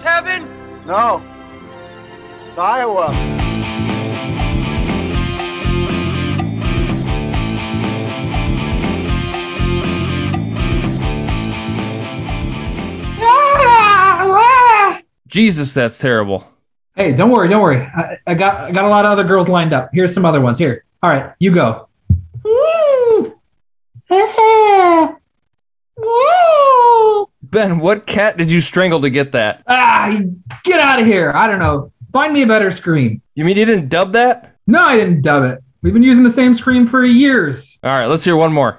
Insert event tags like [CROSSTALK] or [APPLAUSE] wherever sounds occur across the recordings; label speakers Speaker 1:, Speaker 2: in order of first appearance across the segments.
Speaker 1: this heaven?
Speaker 2: No. It's Iowa.
Speaker 3: Jesus, that's terrible.
Speaker 4: Hey, don't worry, don't worry. I, I got I got a lot of other girls lined up. Here's some other ones. Here. All right, you go.
Speaker 3: Ben, what cat did you strangle to get that?
Speaker 4: Ah, get out of here. I don't know. Find me a better scream.
Speaker 3: You mean you didn't dub that?
Speaker 4: No, I didn't dub it. We've been using the same scream for years.
Speaker 3: All right, let's hear one more.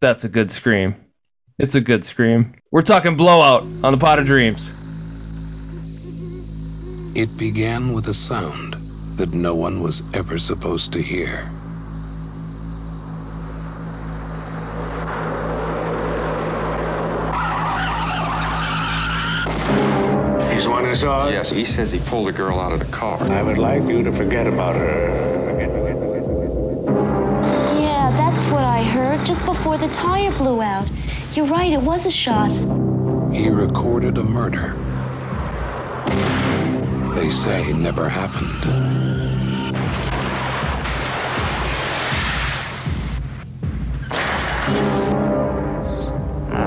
Speaker 3: That's a good scream. It's a good scream. We're talking blowout on the Pod of Dreams.
Speaker 5: It began with a sound that no one was ever supposed to hear.
Speaker 6: He's the one I saw?
Speaker 7: Yes, he says he pulled the girl out of the car.
Speaker 6: I would like you to forget about her.
Speaker 8: Yeah, that's what I heard just before the tire blew out. You're right, it was a shot.
Speaker 5: He recorded a murder. They say it never happened.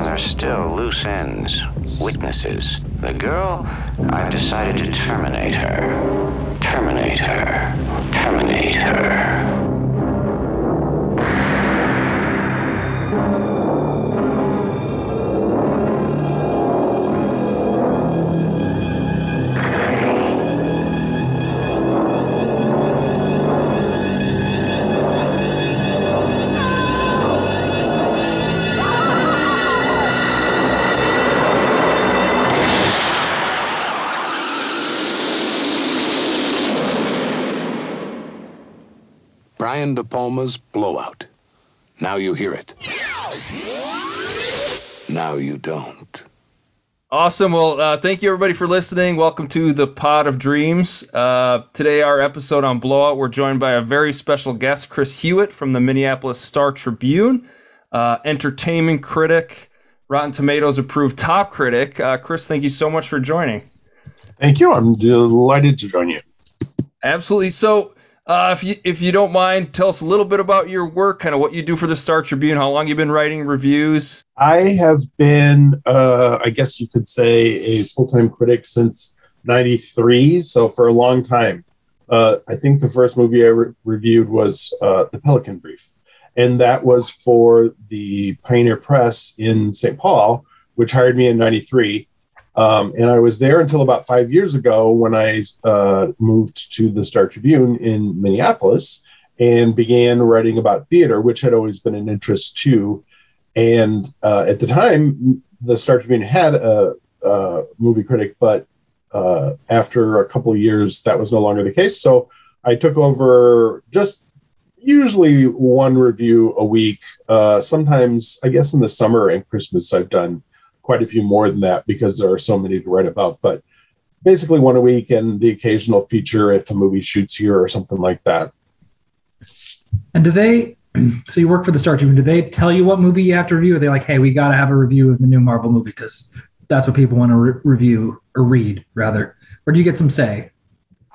Speaker 9: There's still loose ends, witnesses. The girl, I've decided to terminate her. Terminate her. Terminate her.
Speaker 5: Palma's Blowout. Now you hear it. Now you don't.
Speaker 3: Awesome. Well, uh, thank you everybody for listening. Welcome to the Pod of Dreams. Uh, today, our episode on Blowout, we're joined by a very special guest, Chris Hewitt from the Minneapolis Star Tribune, uh, entertainment critic, Rotten Tomatoes approved top critic. Uh, Chris, thank you so much for joining.
Speaker 10: Thank you. I'm delighted to join you.
Speaker 3: Absolutely. So, uh, if you if you don't mind, tell us a little bit about your work, kind of what you do for the Star Tribune, how long you've been writing reviews.
Speaker 10: I have been, uh, I guess you could say, a full-time critic since '93, so for a long time. Uh, I think the first movie I re- reviewed was uh, The Pelican Brief, and that was for the Pioneer Press in St. Paul, which hired me in '93. Um, and I was there until about five years ago when I uh, moved to the Star Tribune in Minneapolis and began writing about theater, which had always been an interest too. And uh, at the time, the Star Tribune had a, a movie critic, but uh, after a couple of years, that was no longer the case. So I took over just usually one review a week. Uh, sometimes, I guess in the summer and Christmas, I've done quite a few more than that because there are so many to write about. But basically one a week and the occasional feature if a movie shoots here or something like that.
Speaker 4: And do they? [CLEARS THROAT] So you work for the Star Tribune. Do they tell you what movie you have to review? Are they like, hey, we got to have a review of the new Marvel movie because that's what people want to re- review or read rather? Or do you get some say?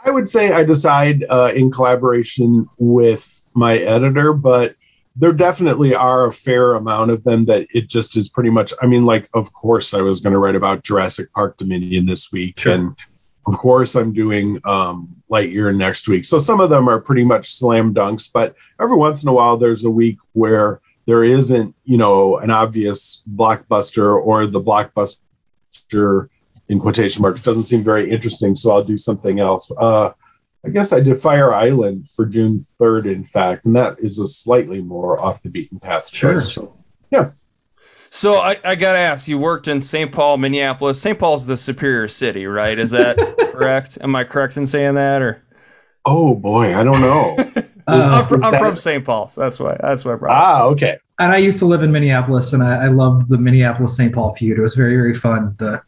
Speaker 10: I would say I decide uh, in collaboration with my editor, but there definitely are a fair amount of them that it just is pretty much. I mean, like, of course, I was going to write about Jurassic Park Dominion this week,
Speaker 4: Sure.
Speaker 10: and of course, I'm doing um, Lightyear next week. So some of them are pretty much slam dunks, but every once in a while, there's a week where there isn't, you know, an obvious blockbuster or the blockbuster in quotation marks doesn't seem very interesting. So I'll do something else. Uh, I guess I did Fire Island for June 3rd, in fact, and that is a slightly more off the beaten path
Speaker 4: Sure.
Speaker 10: choice. So, yeah.
Speaker 3: So I, I gotta ask, you worked in St. Paul, Minneapolis. St. Paul's the superior city, right? Is that [LAUGHS] correct? Am I correct in saying that, or
Speaker 10: Oh boy, I don't know. [LAUGHS]
Speaker 3: I'm, from,
Speaker 10: is
Speaker 3: I'm from St. Paul, so that's why that's why I brought.
Speaker 10: ah, okay.
Speaker 4: And I used to live in Minneapolis, and I, I loved the Minneapolis St. Paul feud. It was very, very fun. The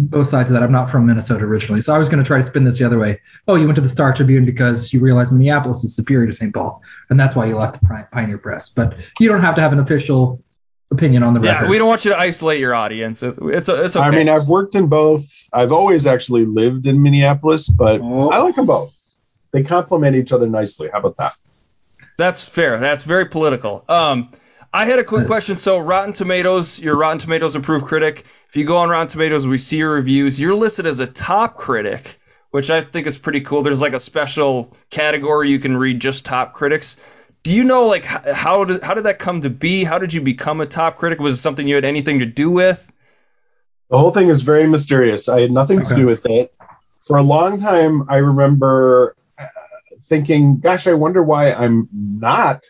Speaker 4: both sides of that. I'm not from Minnesota originally, so I was going to try to spin this the other way. Oh, you went to the Star Tribune because you realized Minneapolis is superior to St. Paul, and that's why you left the Pioneer Press. But you don't have to have an official opinion on the record.
Speaker 3: Yeah, we don't want you to isolate your audience. It- It's it's okay.
Speaker 10: I mean, I've worked in both. I've always actually lived in Minneapolis, but
Speaker 4: Oh.
Speaker 10: I like them both. They complement each other nicely. How about that?
Speaker 3: That's fair. That's very political. Um, I had a quick
Speaker 4: Yes.
Speaker 3: question. So, Rotten Tomatoes, your Rotten Tomatoes approved critic. If you go on Rotten Tomatoes, we see your reviews. You're listed as a top critic, which I think is pretty cool. There's like a special category you can read just top critics. Do you know like how did how did that come to be? How did you become a top critic? Was it something you had anything to do with?
Speaker 10: The whole thing is very mysterious. I had nothing to do with it. For a long time, I remember uh, thinking, gosh, I wonder why I'm not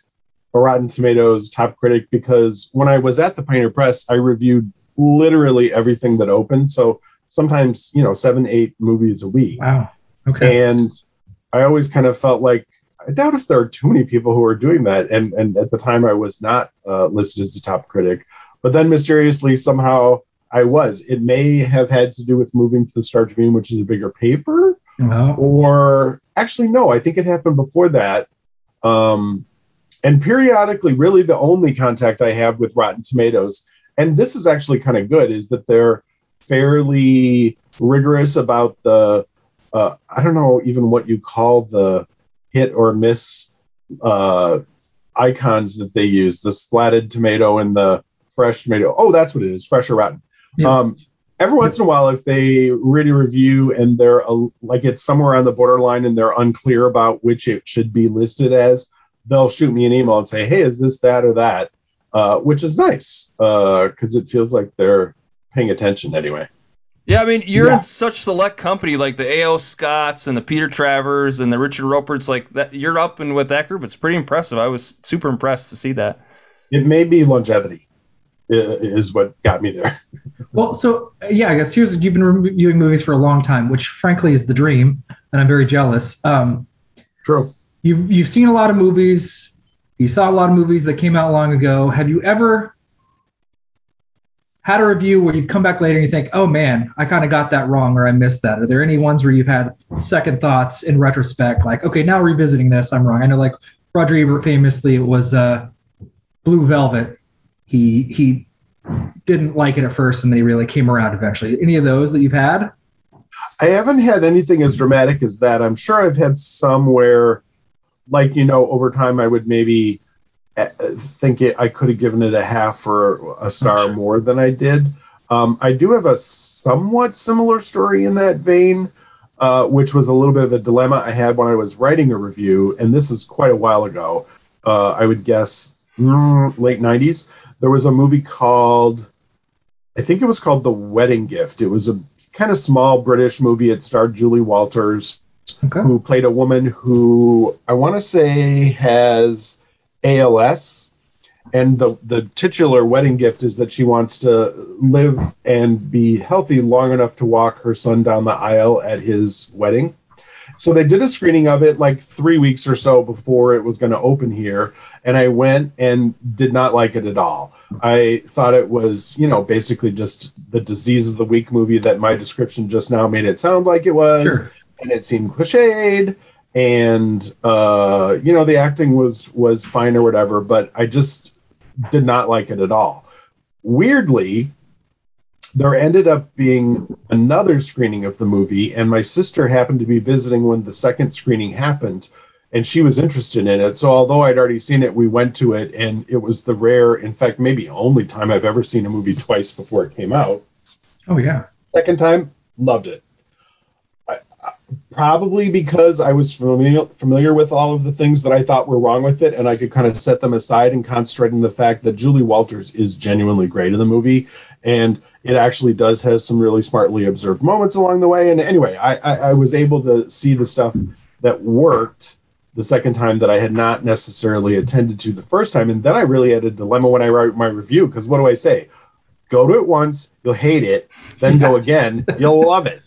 Speaker 10: a Rotten Tomatoes top critic because when I was at the Pioneer Press, I reviewed literally everything that opened. So sometimes, you know, seven, eight movies a week.
Speaker 4: Wow. Okay.
Speaker 10: And I always kind of felt like I doubt if there are too many people who are doing that. And and at the time I was not uh, listed as a top critic, but then mysteriously somehow I was. It may have had to do with moving to the Star Tribune, which is a bigger paper,
Speaker 4: Well,
Speaker 10: or actually no, I think it happened before that. Um, and periodically, really the only contact I have with Rotten Tomatoes, and this is actually kind of good, is that they're fairly rigorous about the uh, I don't know even what you call the hit or miss uh, icons that they use, the slatted tomato and the fresh tomato. Oh, that's what it is, fresh or rotten.
Speaker 4: Yeah.
Speaker 10: Um, every once in a while, if they read a review and they're a, like it's somewhere on the borderline and they're unclear about which it should be listed as, they'll shoot me an email and say, "Hey, is this that or that?" Uh, which is nice because it feels like they're paying attention anyway.
Speaker 3: Yeah, I mean, you're
Speaker 4: Yeah.
Speaker 3: in such select company like the A.O. Scotts and the Peter Travers and the Richard Roepers. Like that, you're up and with that group. It's pretty impressive. I was super impressed to see that.
Speaker 10: It may be longevity is what got me there. [LAUGHS]
Speaker 4: well, so uh, yeah, I guess here's you've been reviewing movies for a long time, which frankly is the dream, and I'm very jealous. Um,
Speaker 10: True.
Speaker 4: You've you've seen a lot of movies. You saw a lot of movies that came out long ago. Have you ever had a review where you've come back later and you think, oh man, I kind of got that wrong or I missed that? Are there any ones where you've had second thoughts in retrospect, like, okay, now revisiting this, I'm wrong? I know like Roger Ebert famously was uh, Blue Velvet. He he didn't like it at first and he really came around eventually. Any of those that you've had?
Speaker 10: I haven't had anything as dramatic as that. I'm sure I've had somewhere, like you know, over time I would maybe uh, think it, I could have given it a half or a star
Speaker 4: Sure.
Speaker 10: more than I did. Um, I do have a somewhat similar story in that vein, uh, which was a little bit of a dilemma I had when I was writing a review, and this is quite a while ago. Uh, I would guess mm, late 90s. There was a movie called, I think it was called The Wedding Gift. It was a kind of small British movie. It starred Julie Walters,
Speaker 4: Okay.
Speaker 10: who played a woman who I want to say has ALS. And the, the titular wedding gift is that she wants to live and be healthy long enough to walk her son down the aisle at his wedding. So they did a screening of it like three weeks or so before it was going to open here, and I went and did not like it at all. I thought it was, you know, basically just the disease of the week movie that my description just now made it sound like it was,
Speaker 4: Sure.
Speaker 10: And it seemed cliched, and uh, you know, the acting was was fine or whatever, but I just did not like it at all. Weirdly, there ended up being another screening of the movie, and my sister happened to be visiting when the second screening happened, and she was interested in it. So, although I'd already seen it, we went to it, and it was the rare, in fact, maybe only time I've ever seen a movie [LAUGHS] twice before it came out.
Speaker 4: Oh yeah.
Speaker 10: Second time, loved it. Probably because I was familiar familiar with all of the things that I thought were wrong with it, and I could kind of set them aside and concentrate on the fact that Julie Walters is genuinely great in the movie, and it actually does have some really smartly observed moments along the way. And anyway, I, I, I was able to see the stuff that worked the second time that I had not necessarily attended to the first time, and then I really had a dilemma when I wrote my review because what do I say? Go to it once, you'll hate it. Then go again, you'll love it.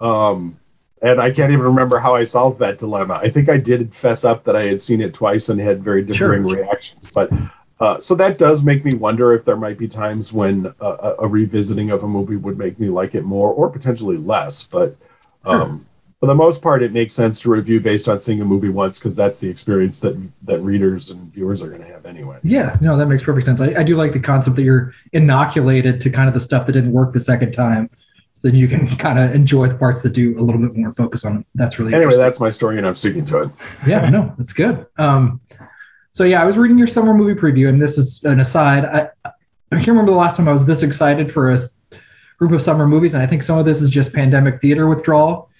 Speaker 10: Um, and I can't even remember how I solved that dilemma. I think I did fess up that I had seen it twice and had very differing
Speaker 4: Sure.
Speaker 10: reactions. But uh, so that does make me wonder if there might be times when a, a, revisiting of a movie would make me like it more or potentially less. But um, for the most part, it makes sense to review based on seeing a movie once because that's the experience that that readers and viewers are going to have anyway.
Speaker 4: Yeah, no, that makes perfect sense. I, I do like the concept that you're inoculated to kind of the stuff that didn't work the second time, so then you can kind of enjoy the parts that do a little bit more focus on it. That's really
Speaker 10: Anyway, that's my story, and I'm sticking to it. [LAUGHS]
Speaker 4: yeah, no, that's good. Um, so yeah, I was reading your summer movie preview, and this is an aside. I, I can't remember the last time I was this excited for a group of summer movies, and I think some of this is just pandemic theater withdrawal.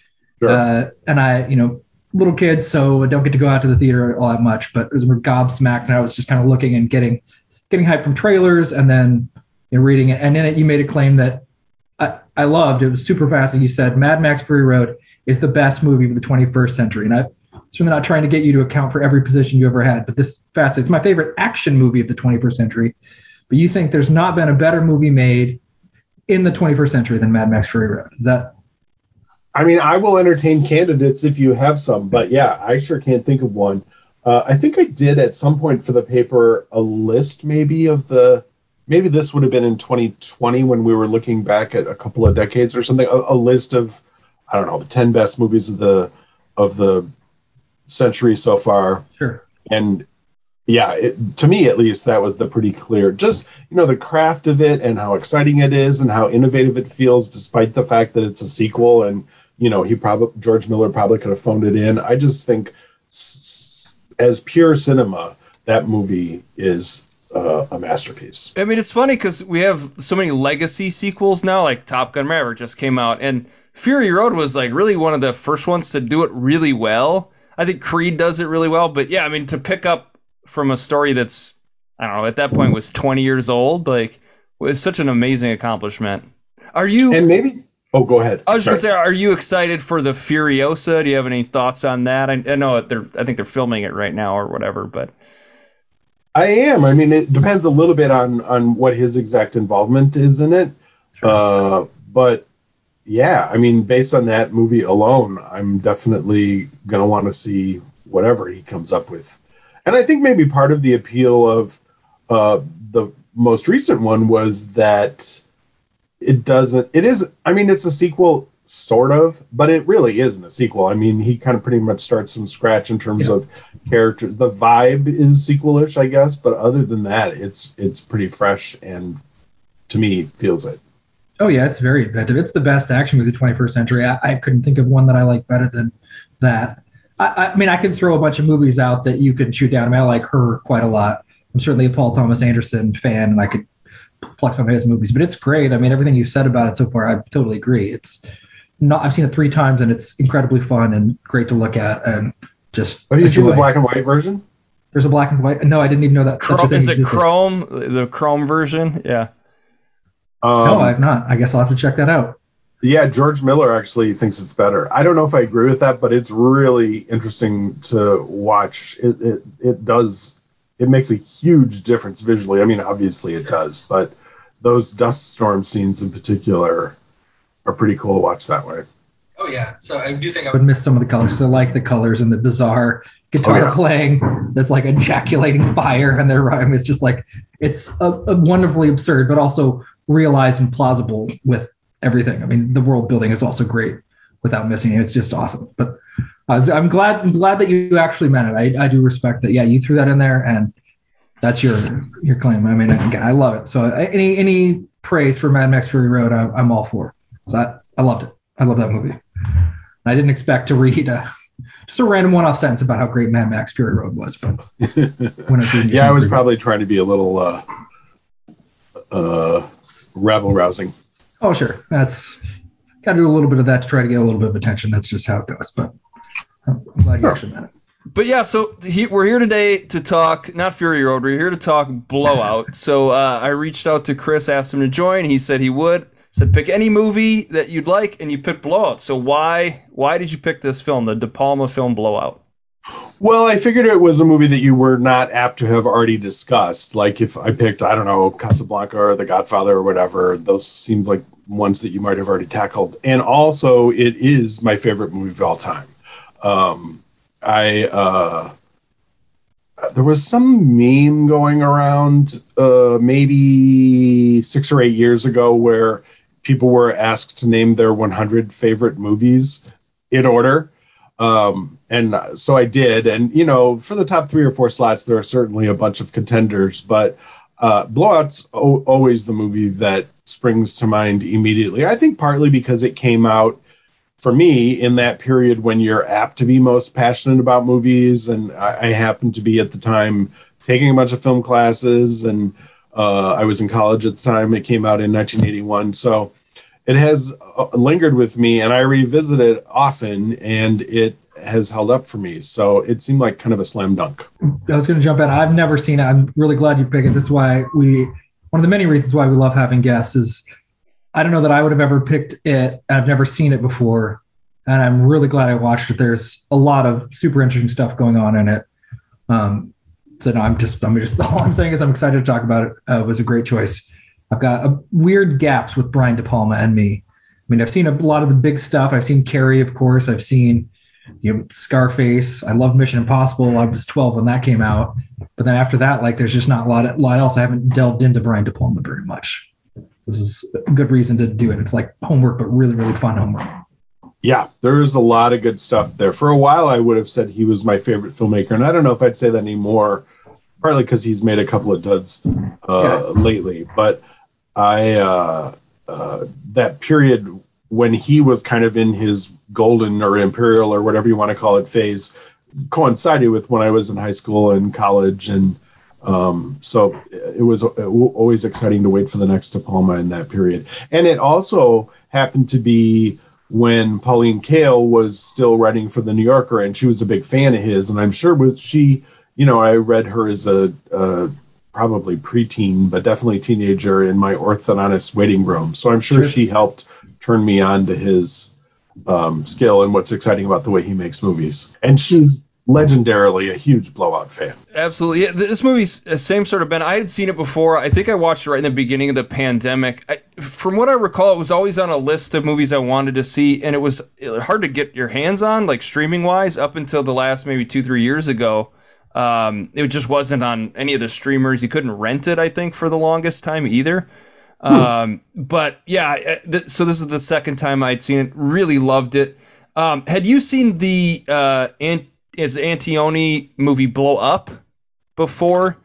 Speaker 10: Sure.
Speaker 4: Uh, and I, you know, little kids, so I don't get to go out to the theater all that much. But it was gobsmacked, and I was just kind of looking and getting getting hype from trailers, and then you know, reading it. And in it, you made a claim that I, I loved. It was super fast. You said Mad Max Fury Road is the best movie of the 21st century, and I certainly not trying to get you to account for every position you ever had, but this fast it's my favorite action movie of the 21st century. But you think there's not been a better movie made in the 21st century than Mad Max Fury Road? Is that
Speaker 10: I mean, I will entertain candidates if you have some, but yeah, I sure can't think of one. Uh, I think I did at some point for the paper a list maybe of the maybe this would have been in 2020 when we were looking back at a couple of decades or something a, a list of I don't know the 10 best movies of the of the century so far
Speaker 4: sure?
Speaker 10: and yeah it, to me at least that was the pretty clear just you know the craft of it and how exciting it is and how innovative it feels despite the fact that it's a sequel and you know he probably george miller probably could have phoned it in i just think s- as pure cinema that movie is uh, a masterpiece
Speaker 3: I mean, it's funny because we have so many legacy sequels now, like Top Gun Maverick just came out, and Fury Road was like really one of the first ones to do it really well. I think Creed does it really well, but yeah, I mean, to pick up from a story that's I don't know at that point was 20 years old, like was such an amazing accomplishment. Are you?
Speaker 10: and maybe oh go ahead
Speaker 3: I was just gonna say, are you excited for the Furiosa? Do you have any thoughts on that? I, I know they're, I think they're filming it right now or whatever, but
Speaker 10: I am. I mean, it depends a little bit on on what his exact involvement is in it. Uh, but yeah, I mean, based on that movie alone, I'm definitely gonna want to see whatever he comes up with. And I think maybe part of the appeal of uh, the most recent one was that it doesn't. It is. I mean, it's a sequel, sort of, but it really isn't a sequel. I mean, he kind of pretty much starts from scratch in terms
Speaker 4: Yeah.
Speaker 10: of characters. The vibe is sequelish, I guess, but other than that, it's it's pretty fresh and to me feels it.
Speaker 4: Oh yeah, it's very inventive. It's the best action movie of the 21st century. I, I couldn't think of one that I like better than that. I, I mean, I can throw a bunch of movies out that you can shoot down. I mean, I like her quite a lot. I'm certainly a Paul Thomas Anderson fan, and I could pluck some of his movies. But it's great. I mean, everything you've said about it so far, I totally agree. It's not. I've seen it three times, and it's incredibly fun and great to look at, and just.
Speaker 10: Have you seen the black and white version?
Speaker 4: There's a black and white. No, I didn't even know that. such a
Speaker 3: Chrome,
Speaker 4: thing
Speaker 3: is it
Speaker 4: existed.
Speaker 3: Chrome, the Chrome version? Yeah.
Speaker 10: Um,
Speaker 4: No, I've not. I guess I'll have to check that out.
Speaker 10: Yeah, George Miller actually thinks it's better. I don't know if I agree with that, but it's really interesting to watch. It it, it does it makes a huge difference visually. I mean, obviously it does, but those dust storm scenes in particular are pretty cool to watch that way.
Speaker 4: Oh yeah, so I do think I would miss some of the colors. 'cause I like the colors and the bizarre guitar
Speaker 10: Oh, yeah.
Speaker 4: playing that's like ejaculating fire, and their rhyme is just like it's a, a wonderfully absurd, but also realized and plausible with everything. I mean, the world building is also great without missing it. It's just awesome. But uh, I was, I'm glad I'm glad that you actually meant it. I, I do respect that. Yeah, you threw that in there, and that's your your claim. I mean, again, I love it. So uh, any any praise for Mad Max Fury Road, I, I'm all for. So I, I loved it. I love that movie. I didn't expect to read a, just a random one-off sentence about how great Mad Max Fury Road was, but when I [LAUGHS]
Speaker 10: yeah, I was
Speaker 4: your-
Speaker 10: probably trying to be a little uh, uh, rabble rousing.
Speaker 4: Oh, sure. That's got to do a little bit of that to try to get a little bit of attention. That's just how it goes. But I'm I'm glad you actually meant it.
Speaker 3: But yeah, so he, we're here today to talk not Fury Road. We're here to talk Blowout. [LAUGHS] so uh, I reached out to Chris, asked him to join. He said he would. Said pick any movie that you'd like, and you picked Blowout. So why why did you pick this film, the De Palma film Blowout?
Speaker 10: Well, I figured it was a movie that you were not apt to have already discussed. Like if I picked, I don't know, Casablanca or The Godfather or whatever, those seemed like ones that you might have already tackled. And also, it is my favorite movie of all time. Um, I uh, there was some meme going around uh, maybe six or eight years ago where people were asked to name their 100 favorite movies in order. Um, and so I did. And, you know, for the top three or four slots, there are certainly a bunch of contenders, but uh, Blowout's o- always the movie that springs to mind immediately. I think partly because it came out for me in that period when you're apt to be most passionate about movies. And I, I happened to be at the time taking a bunch of film classes and uh, I was in college at the time. It came out in 1981. So it has uh, lingered with me and I revisit it often and it has held up for me. So it seemed like kind of a slam dunk.
Speaker 4: I was going to jump in. I've never seen it. I'm really glad you picked it. This is why we, one of the many reasons why we love having guests is I don't know that I would have ever picked it. I've never seen it before. And I'm really glad I watched it. There's a lot of super interesting stuff going on in it. Um, so no, I'm just, I'm just, [LAUGHS] all I'm saying is I'm excited to talk about it. Uh, it was a great choice. I've got a, weird gaps with Brian De Palma and me. I mean, I've seen a lot of the big stuff. I've seen Carrie, of course. I've seen you know, Scarface. I love Mission Impossible. I was 12 when that came out. But then after that, like, there's just not a lot, a lot else. I haven't delved into Brian De Palma very much. This is a good reason to do it. It's like homework, but really, really fun homework.
Speaker 10: Yeah, there's a lot of good stuff there. For a while, I would have said he was my favorite filmmaker, and I don't know if I'd say that anymore. Partly because he's made a couple of duds uh, yeah. lately, but I uh, uh, that period when he was kind of in his golden or imperial or whatever you want to call it phase coincided with when I was in high school and college, and um, so it was always exciting to wait for the next De Palma in that period. And it also happened to be when Pauline Kael was still writing for the New Yorker, and she was a big fan of his, and I'm sure with she, you know, I read her as a, a probably preteen, but definitely teenager in my orthodontist waiting room. So I'm sure, sure. she helped turn me on to his um, skill and what's exciting about the way he makes movies. And she's legendarily a huge blowout fan.
Speaker 3: Absolutely. Yeah, this movie's the same sort of Ben. I had seen it before. I think I watched it right in the beginning of the pandemic. I, from what I recall, it was always on a list of movies I wanted to see, and it was hard to get your hands on, like streaming wise, up until the last maybe two, three years ago. Um, it just wasn't on any of the streamers. You couldn't rent it, I think, for the longest time either. Hmm. Um, but yeah, th- so this is the second time I'd seen it. Really loved it. Um, had you seen the uh, Ant- is Antonioni movie Blow Up before?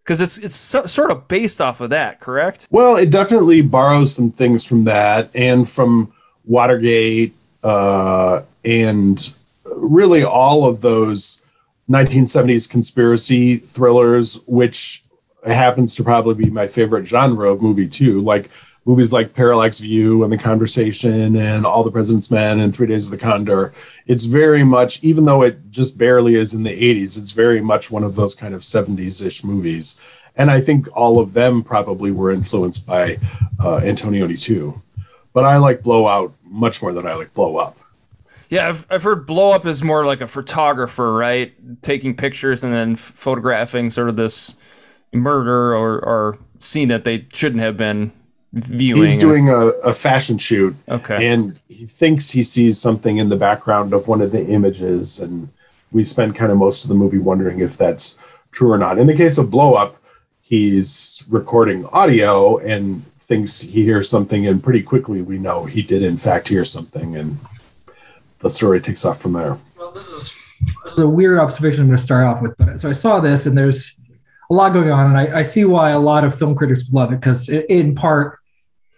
Speaker 3: Because it's it's so, sort of based off of that, correct?
Speaker 10: Well, it definitely borrows some things from that and from Watergate uh, and really all of those 1970s conspiracy thrillers, which happens to probably be my favorite genre of movie too. Like movies like Parallax View and The Conversation and All the President's Men and Three Days of the Condor. It's very much, even though it just barely is in the 80s, it's very much one of those kind of 70s ish movies. And I think all of them probably were influenced by uh, Antonioni too. But I like Blowout much more than I like Blow Up.
Speaker 3: Yeah, I've, I've heard blow up is more like a photographer, right? Taking pictures and then photographing sort of this murder or, or scene that they shouldn't have been viewing.
Speaker 10: He's doing a, a fashion shoot.
Speaker 3: Okay.
Speaker 10: And he thinks he sees something in the background of one of the images, and we spend kind of most of the movie wondering if that's true or not. In the case of Blow Up, he's recording audio and thinks he hears something, and pretty quickly we know he did in fact hear something, and the story takes off from there.
Speaker 4: Well, this is, this is a weird observation I'm going to start off with, but so I saw this and there's a lot going on, and I, I see why a lot of film critics love it because in part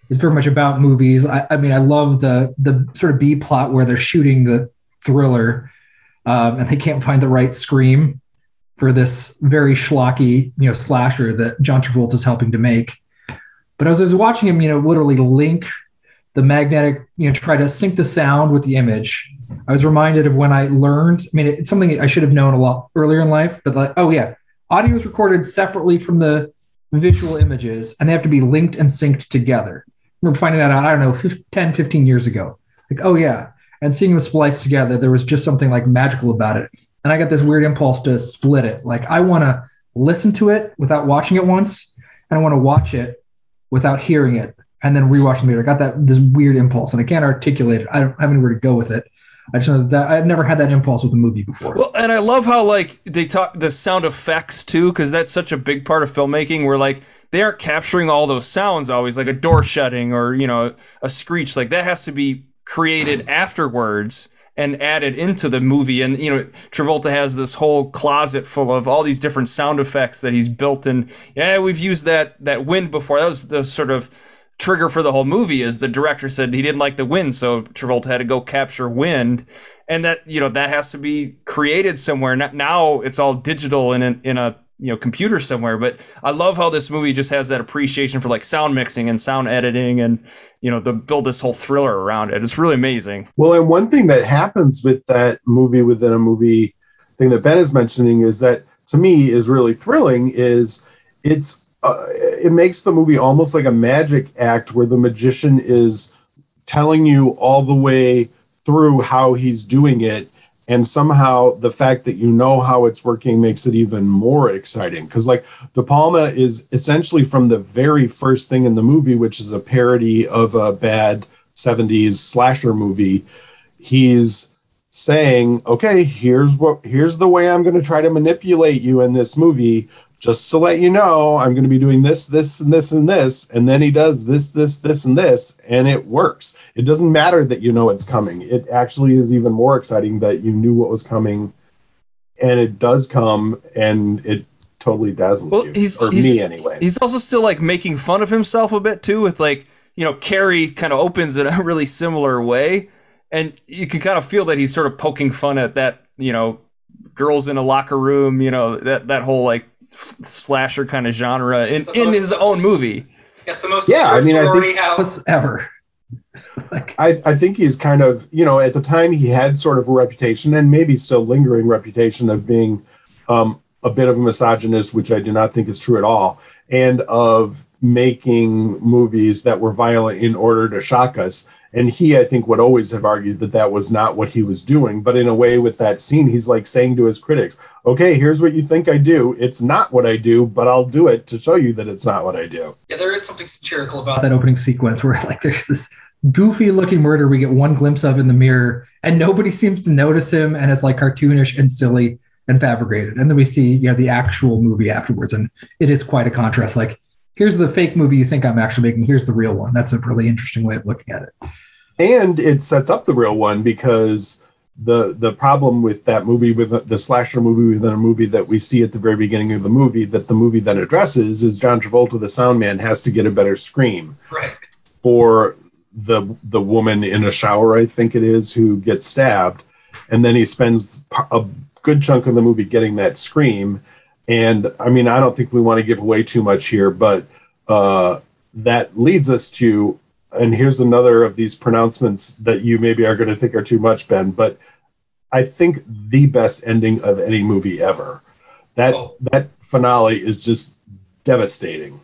Speaker 4: it's very much about movies. I, I, mean, I love the the sort of B plot where they're shooting the thriller, um, and they can't find the right scream for this very schlocky, you know, slasher that John Travolta is helping to make. But as I was watching him, you know, literally link the magnetic, you know, try to sync the sound with the image. I was reminded of when I learned. I mean, it's something I should have known a lot earlier in life, but like, oh yeah, audio is recorded separately from the visual images, and they have to be linked and synced together. I remember finding that out. I don't know, 10, 15 years ago. Like, oh yeah, and seeing them spliced together, there was just something like magical about it. And I got this weird impulse to split it. Like, I want to listen to it without watching it once, and I want to watch it without hearing it and then rewatching later. I got that this weird impulse, and I can't articulate it. I don't have anywhere to go with it. I just know that I've never had that impulse with a movie before.
Speaker 3: Well, and I love how like they talk the sound effects too, because that's such a big part of filmmaking. Where like they aren't capturing all those sounds always, like a door shutting or you know a screech. Like that has to be created afterwards, and added into the movie. And you know, Travolta has this whole closet full of all these different sound effects that he's built in. Yeah, we've used that that wind before. That was the sort of trigger for the whole movie. Is the director said he didn't like the wind, so Travolta had to go capture wind, and that you know that has to be created somewhere. Now it's all digital in a, in a you know computer somewhere but i love how this movie just has that appreciation for like sound mixing and sound editing and you know the build this whole thriller around it it's really amazing
Speaker 10: well and one thing that happens with that movie within a movie thing that ben is mentioning is that to me is really thrilling is it's uh, it makes the movie almost like a magic act where the magician is telling you all the way through how he's doing it. And somehow the fact that you know how it's working makes it even more exciting. Because like de palma is essentially from the very first thing in the movie which is a parody of a bad 70s slasher movie. He's saying okay here's what here's the way i'm going to try to manipulate you in this movie just to let you know, I'm going to be doing this, this, and this, and this. And then he does this, this, this, and this, and it works. It doesn't matter that you know it's coming. It actually is even more exciting that you knew what was coming, and it does come, and it totally dazzles well, you. He's, or
Speaker 3: he's,
Speaker 10: me anyway.
Speaker 3: He's also still like making fun of himself a bit too, with like, you know, Carrie kind of opens in a [LAUGHS] really similar way, and you can kind of feel that he's sort of poking fun at that, you know, girls in a locker room, you know, that that whole like slasher kind of genre in, in his own movie.
Speaker 1: Yes, the most yeah, I mean, I think,
Speaker 4: house ever. [LAUGHS]
Speaker 10: like, I, I think he's kind of, you know, at the time he had sort of a reputation and maybe still lingering reputation of being um, a bit of a misogynist, which I do not think is true at all, and of making movies that were violent in order to shock us. And he, I think, would always have argued that that was not what he was doing. But in a way, with that scene, he's like saying to his critics, okay, here's what you think I do. It's not what I do, but I'll do it to show you that it's not what I do.
Speaker 1: Yeah, there is something satirical about
Speaker 4: that opening sequence where like there's this goofy looking murder we get one glimpse of in the mirror and nobody seems to notice him and it's like cartoonish and silly and fabricated. And then we see, you know, the actual movie afterwards and it is quite a contrast. Like here's the fake movie you think I'm actually making. Here's the real one. That's a really interesting way of looking at it.
Speaker 10: And it sets up the real one because the the problem with that movie with the slasher movie within a movie that we see at the very beginning of the movie that the movie then addresses is John Travolta the sound man has to get a better scream
Speaker 1: right.
Speaker 10: for the the woman in a shower I think it is who gets stabbed and then he spends a good chunk of the movie getting that scream and I mean, I don't think we want to give away too much here, but uh, that leads us to, and here's another of these pronouncements that you maybe are going to think are too much, Ben, but I think the best ending of any movie ever. That oh. that finale is just devastating.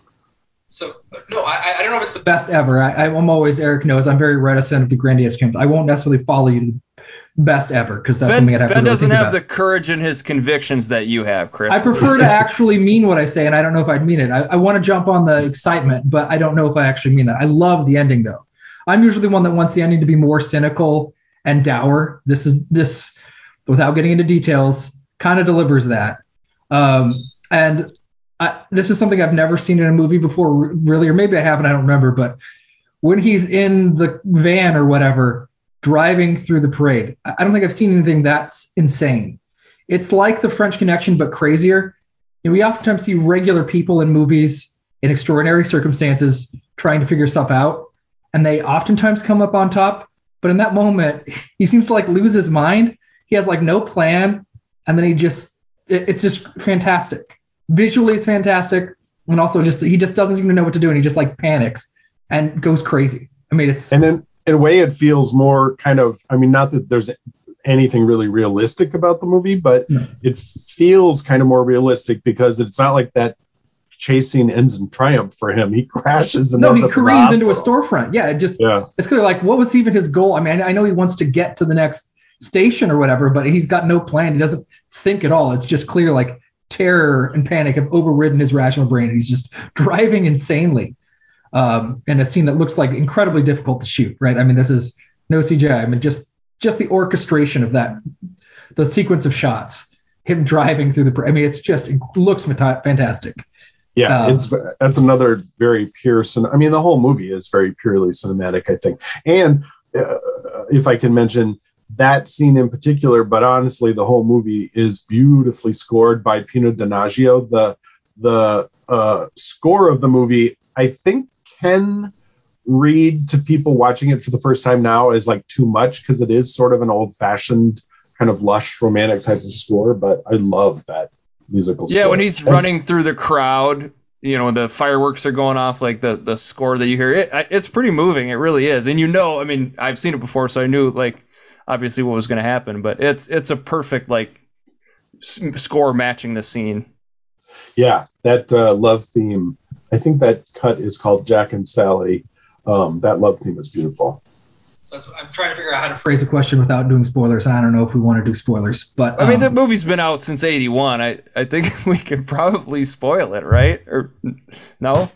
Speaker 1: So no, I, I don't know if it's the
Speaker 4: best ever. I, I'm always Eric knows I'm very reticent of the grandiose claims. I won't necessarily follow you to best ever because that's
Speaker 3: ben,
Speaker 4: something I'd have
Speaker 3: ben
Speaker 4: to really
Speaker 3: doesn't have
Speaker 4: about.
Speaker 3: the courage in his convictions that you have, Chris.
Speaker 4: I prefer to actually mean what I say, and I don't know if I'd mean it. I, I want to jump on the excitement, but I don't know if I actually mean that. I love the ending though. I'm usually the one that wants the ending to be more cynical and dour. This is this, without getting into details, kind of delivers that. Um, and I, this is something I've never seen in a movie before, really, or maybe I haven't. I don't remember, but when he's in the van or whatever driving through the parade. I don't think I've seen anything that's insane. It's like the French Connection, but crazier. Know, we oftentimes see regular people in movies in extraordinary circumstances trying to figure stuff out, and they oftentimes come up on top. But in that moment, [LAUGHS] he seems to like lose his mind. He has like no plan, and then he just it's just fantastic. Visually, it's fantastic, and also just he just doesn't seem to know what to do, and he just like panics and goes crazy. I mean, it's
Speaker 10: and then in a way, it feels more kind of. I mean, not that there's anything really realistic about the movie, but no. it feels kind of more realistic because it's not like that chasing ends in triumph for him. He crashes and
Speaker 4: no, he careens into a storefront. Yeah, it just
Speaker 10: yeah.
Speaker 4: It's clear like what was even his goal? I mean, I know he wants to get to the next station or whatever, but he's got no plan. He doesn't think at all. It's just clear like terror and panic have overridden his rational brain. And he's just [LAUGHS] driving insanely um, in a scene that looks like incredibly difficult to shoot, right? I mean, this is no CGI. I mean, just just the orchestration of that, the sequence of shots, him driving through the. I mean, it's just it looks fantastic.
Speaker 10: Yeah, um, it's that's another very pure. I mean, the whole movie is very purely cinematic, I think. And uh, if I can mention, that scene in particular, but honestly, the whole movie is beautifully scored by Pino Donaggio. The the uh, score of the movie, I think, can read to people watching it for the first time now as like too much because it is sort of an old fashioned kind of lush romantic type of score. But I love that musical.
Speaker 3: Yeah, when he's running through the crowd, you know, the fireworks are going off, like the the score that you hear, it it's pretty moving. It really is, and you know, I mean, I've seen it before, so I knew like obviously what was going to happen, but it's it's a perfect like score matching the scene.
Speaker 10: Yeah, that uh, love theme. I think that cut is called Jack and Sally. Um, that love theme is beautiful.
Speaker 1: So I'm trying to figure out how to
Speaker 4: phrase a question without doing spoilers. I don't know if we want to do spoilers, but
Speaker 3: um, I mean the um, movie's been out since '81. I I think [LAUGHS] we can probably spoil it, right? Or no?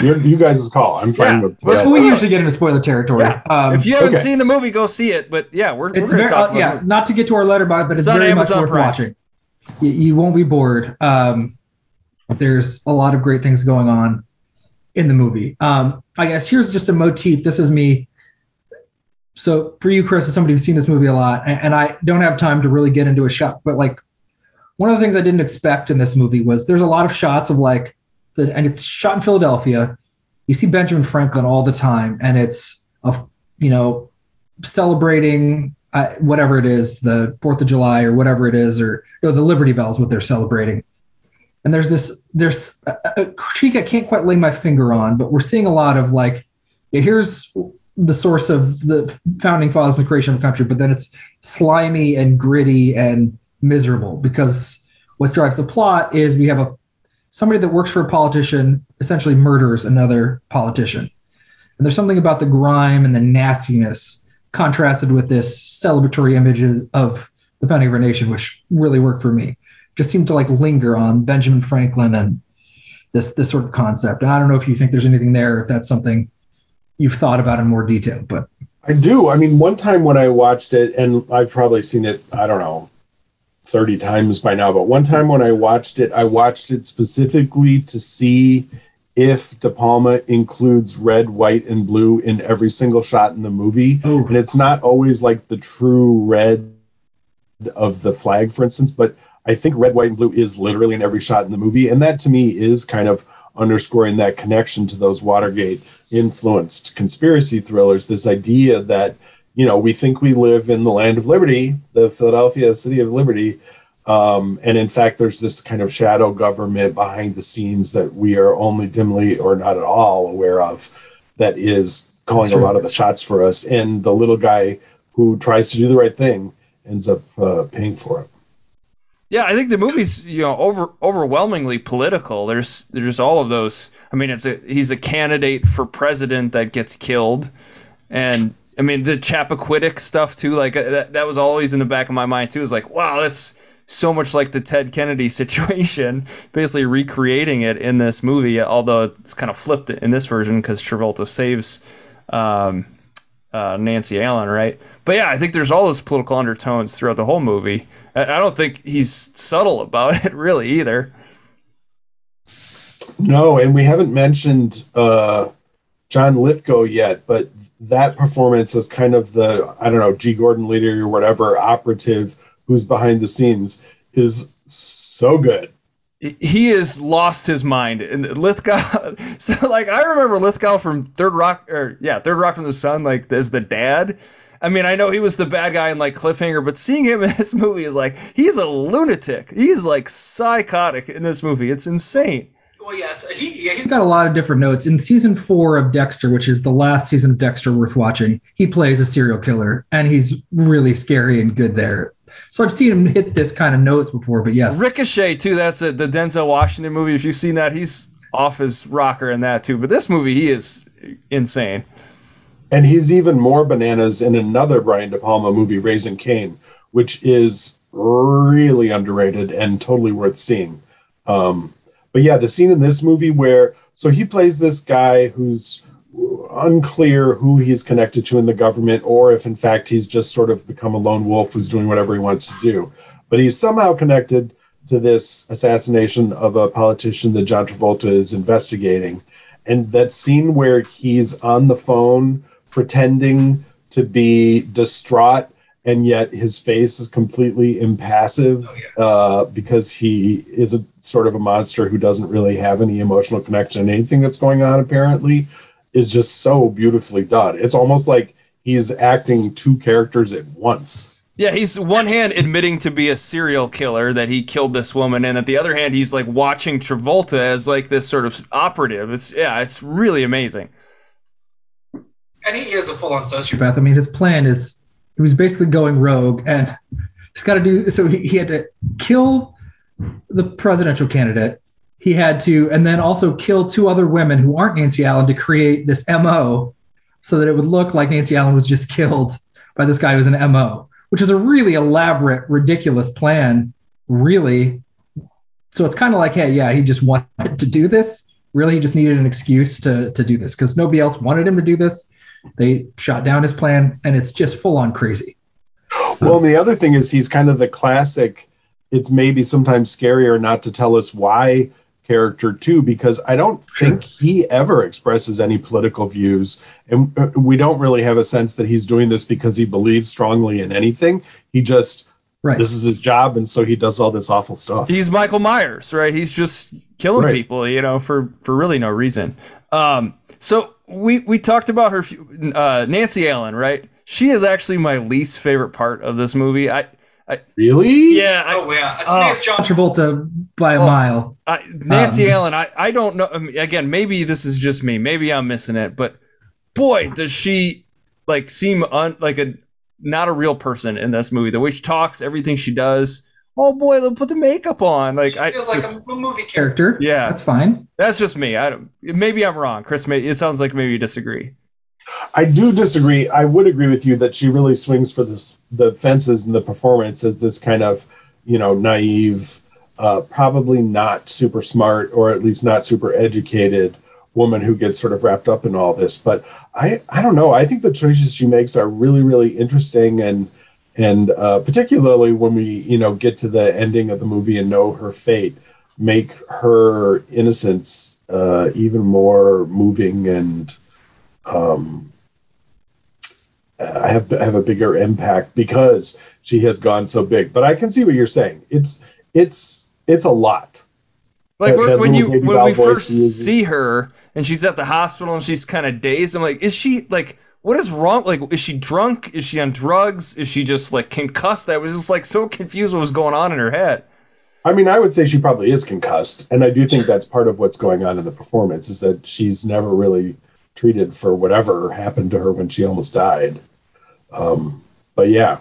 Speaker 10: You're, you guys' call. I'm trying
Speaker 4: yeah. to. Well, we usually get into spoiler territory. Yeah.
Speaker 3: Um, if you haven't okay. seen the movie, go see it. But yeah, we're,
Speaker 4: it's
Speaker 3: we're
Speaker 4: very, uh, yeah. It. Not to get to our Letterboxd, but it's, it's very much worth Prime. watching. You, you, won't be bored. Um, there's a lot of great things going on in the movie. Um, I guess here's just a motif. This is me. So for you, Chris, as somebody who's seen this movie a lot, and, and I don't have time to really get into a shot, but like one of the things I didn't expect in this movie was there's a lot of shots of like the, and it's shot in Philadelphia. You see Benjamin Franklin all the time, and it's a you know celebrating uh, whatever it is, the Fourth of July or whatever it is, or you know, the Liberty Bells, what they're celebrating. And there's this there's a, a critique I can't quite lay my finger on, but we're seeing a lot of like, here's the source of the founding fathers and creation of the country, but then it's slimy and gritty and miserable because what drives the plot is we have a somebody that works for a politician essentially murders another politician. And there's something about the grime and the nastiness contrasted with this celebratory images of the founding of our nation, which really worked for me. Just seemed to like linger on Benjamin Franklin and this this sort of concept. And I don't know if you think there's anything there, if that's something you've thought about in more detail, but
Speaker 10: I do. I mean, one time when I watched it, and I've probably seen it, I don't know, 30 times by now, but one time when I watched it, I watched it specifically to see if De Palma includes red, white, and blue in every single shot in the movie. Ooh. And it's not always like the true red of the flag, for instance, but I think red, white, and blue is literally in every shot in the movie. And that to me is kind of underscoring that connection to those Watergate influenced conspiracy thrillers. This idea that you know, we think we live in the land of liberty, the Philadelphia City of Liberty. Um, and in fact, there's this kind of shadow government behind the scenes that we are only dimly or not at all aware of that is calling a lot of the shots for us. And the little guy who tries to do the right thing ends up uh, paying for it.
Speaker 3: Yeah, I think the movie's you know over overwhelmingly political. There's there's all of those. I mean, it's a he's a candidate for president that gets killed, and I mean, the Chappaquiddick stuff too, like uh, that, that was always in the back of my mind too. It's like, wow, that's so much like the Ted Kennedy [LAUGHS] situation, basically recreating it in this movie. Although it's kind of flipped in this version because Travolta saves um, uh, Nancy Allen, right? But yeah, I think there's all those political undertones throughout the whole movie. I, I don't think he's subtle about [LAUGHS] it really either.
Speaker 10: No, and we haven't mentioned uh, John Lithgow yet, but that performance as kind of the I don't know G Gordon Liddy or whatever operative who's behind the scenes is so good.
Speaker 3: He has lost his mind. And Lithgow, [LAUGHS] so like I remember Lithgow from Third Rock, or yeah, Third Rock from the Sun, like as the dad. I mean, I know he was the bad guy in like Cliffhanger, but seeing him in [LAUGHS] this movie is like he's a lunatic. He's like psychotic in this movie. It's insane.
Speaker 1: Well, yes, he, yeah,
Speaker 4: he's got a lot of different notes. In season four of Dexter, which is the last season of Dexter worth watching, he plays a serial killer, and he's really scary and good there. So I've seen him hit this kind of notes before, but yes.
Speaker 3: Ricochet too. That's a, the Denzel Washington movie. If you've seen that, he's off his rocker in that too. But this movie, he is insane.
Speaker 10: And he's even more bananas in another Brian De Palma movie, Raising Cain, which is really underrated and totally worth seeing. Um, but yeah, the scene in this movie where so he plays this guy who's unclear who he's connected to in the government or if in fact he's just sort of become a lone wolf who's doing whatever he wants to do. But he's somehow connected to this assassination of a politician that John Travolta is investigating. And that scene where he's on the phone pretending to be distraught and yet his face is completely impassive uh, because he is a sort of a monster who doesn't really have any emotional connection to anything that's going on. Apparently, is just so beautifully done. It's almost like he's acting two characters at once.
Speaker 3: Yeah, he's one hand admitting to be a serial killer that he killed this woman, and at the other hand, he's like watching Travolta as like this sort of operative. It's yeah, it's really amazing.
Speaker 1: And he is a full-on sociopath.
Speaker 4: I mean, his plan is he was basically going rogue, and he's got to do so. He, he had to kill the presidential candidate. He had to, and then also kill two other women who aren't Nancy Allen to create this MO, so that it would look like Nancy Allen was just killed by this guy who's an MO, which is a really elaborate, ridiculous plan. Really, so it's kind of like, hey, yeah, he just wanted to do this. Really, he just needed an excuse to to do this because nobody else wanted him to do this. They shot down his plan, and it's just full on crazy.
Speaker 10: Well, the other thing is he's kind of the classic. It's maybe sometimes scarier not to tell us why character too, because I don't think he ever expresses any political views, and uh, we don't really have a sense that he's doing this because he believes strongly in anything. He just
Speaker 4: Right.
Speaker 10: this is his job, and so he does all this awful stuff.
Speaker 3: He's Michael Myers, right? He's just killing
Speaker 10: Right.
Speaker 3: people, you know, for for really no reason. Um, so we we talked about her, uh, Nancy Allen, right? She is actually my least favorite part of this movie. I, I
Speaker 10: really?
Speaker 3: yeah, I,
Speaker 1: Oh yeah, to me it's John.
Speaker 4: Travolta by a mile.
Speaker 3: I, Nancy
Speaker 4: Um,
Speaker 3: Allen, I, I don't know. I mean, again, maybe this is just me. Maybe I'm missing it. But boy, does she like seem un, like a not a real person in this movie. The way she talks, everything she does. Oh boy, they'll put the makeup on. Like I
Speaker 1: feels like
Speaker 3: just,
Speaker 1: a, a movie character.
Speaker 4: Character.
Speaker 3: Yeah.
Speaker 4: That's fine.
Speaker 3: that's just me. I don't, maybe I'm wrong, Chris. May, it sounds like maybe you disagree.
Speaker 10: I do disagree. I would agree with you that she really swings for this, the fences in the performance as this kind of, you know, naive, uh, probably not super smart or at least not super educated woman who gets sort of wrapped up in all this. But I, I don't know. I think the choices she makes are really, really interesting and and uh, particularly when we, you know, get to the ending of the movie and know her fate, make her innocence uh, even more moving and um, uh, have have a bigger impact because she has gone so big. But I can see what you're saying. It's it's it's a lot.
Speaker 3: Like
Speaker 10: That-
Speaker 3: when,
Speaker 10: that
Speaker 3: you when we first see her and she's at the hospital and she's kind of dazed, I'm like, is she like, what is wrong? Like, is she drunk? Is she on drugs? Is she just like concussed? I was just like so confused what was going on in her head.
Speaker 10: I mean, I would say she probably is concussed, and I do think that's part of what's going on in the performance is that she's never really treated for whatever happened to her when she almost died. Um, but yeah,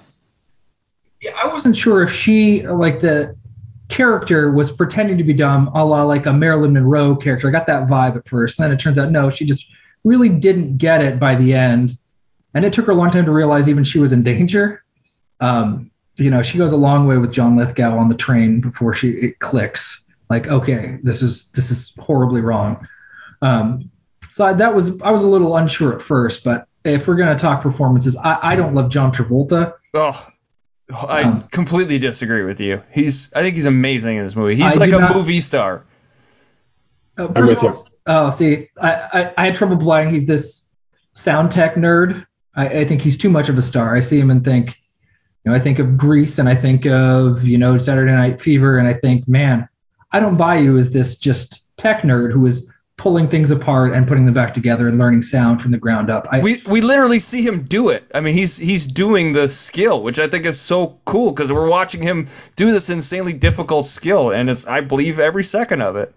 Speaker 1: Yeah, I
Speaker 4: wasn't sure if she like the character was pretending to be dumb, a la like a Marilyn Monroe character. I got that vibe at first. And then it turns out no, she just really didn't get it by the end. And it took her a long time to realize even she was in danger. Um, you know, she goes a long way with John Lithgow on the train before she it clicks. Like, okay, this is this is horribly wrong. Um, so I, that was I was a little unsure at first, but if we're gonna talk performances, I, I don't love John Travolta.
Speaker 3: Oh, I
Speaker 4: Um,
Speaker 3: completely disagree with you. He's, I think he's amazing in this movie. He's
Speaker 4: I
Speaker 3: like a
Speaker 4: not-
Speaker 3: movie star.
Speaker 4: Uh,
Speaker 10: I'm with
Speaker 4: of all- Oh, see, I, I, I had trouble blind. He's this sound tech nerd. I, I think he's too much of a star. I see him and think, you know, I think of Grease and I think of, you know, Saturday Night Fever and I think, man, I don't buy you as this just tech nerd who is pulling things apart and putting them back together and learning sound from the ground up. I,
Speaker 3: We we literally see him do it. I mean, he's he's doing the skill, which I think is so cool because we're watching him do this insanely difficult skill, and it's I believe every second of it.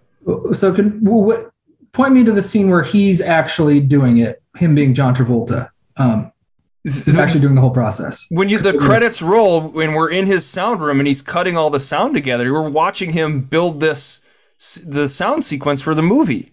Speaker 4: so can what, point me to the scene where he's actually doing it, him being John Travolta. Um, he's actually doing the whole process.
Speaker 3: when you the credits roll when we're in his sound room and he's cutting all the sound together we're watching him build this the sound sequence for the movie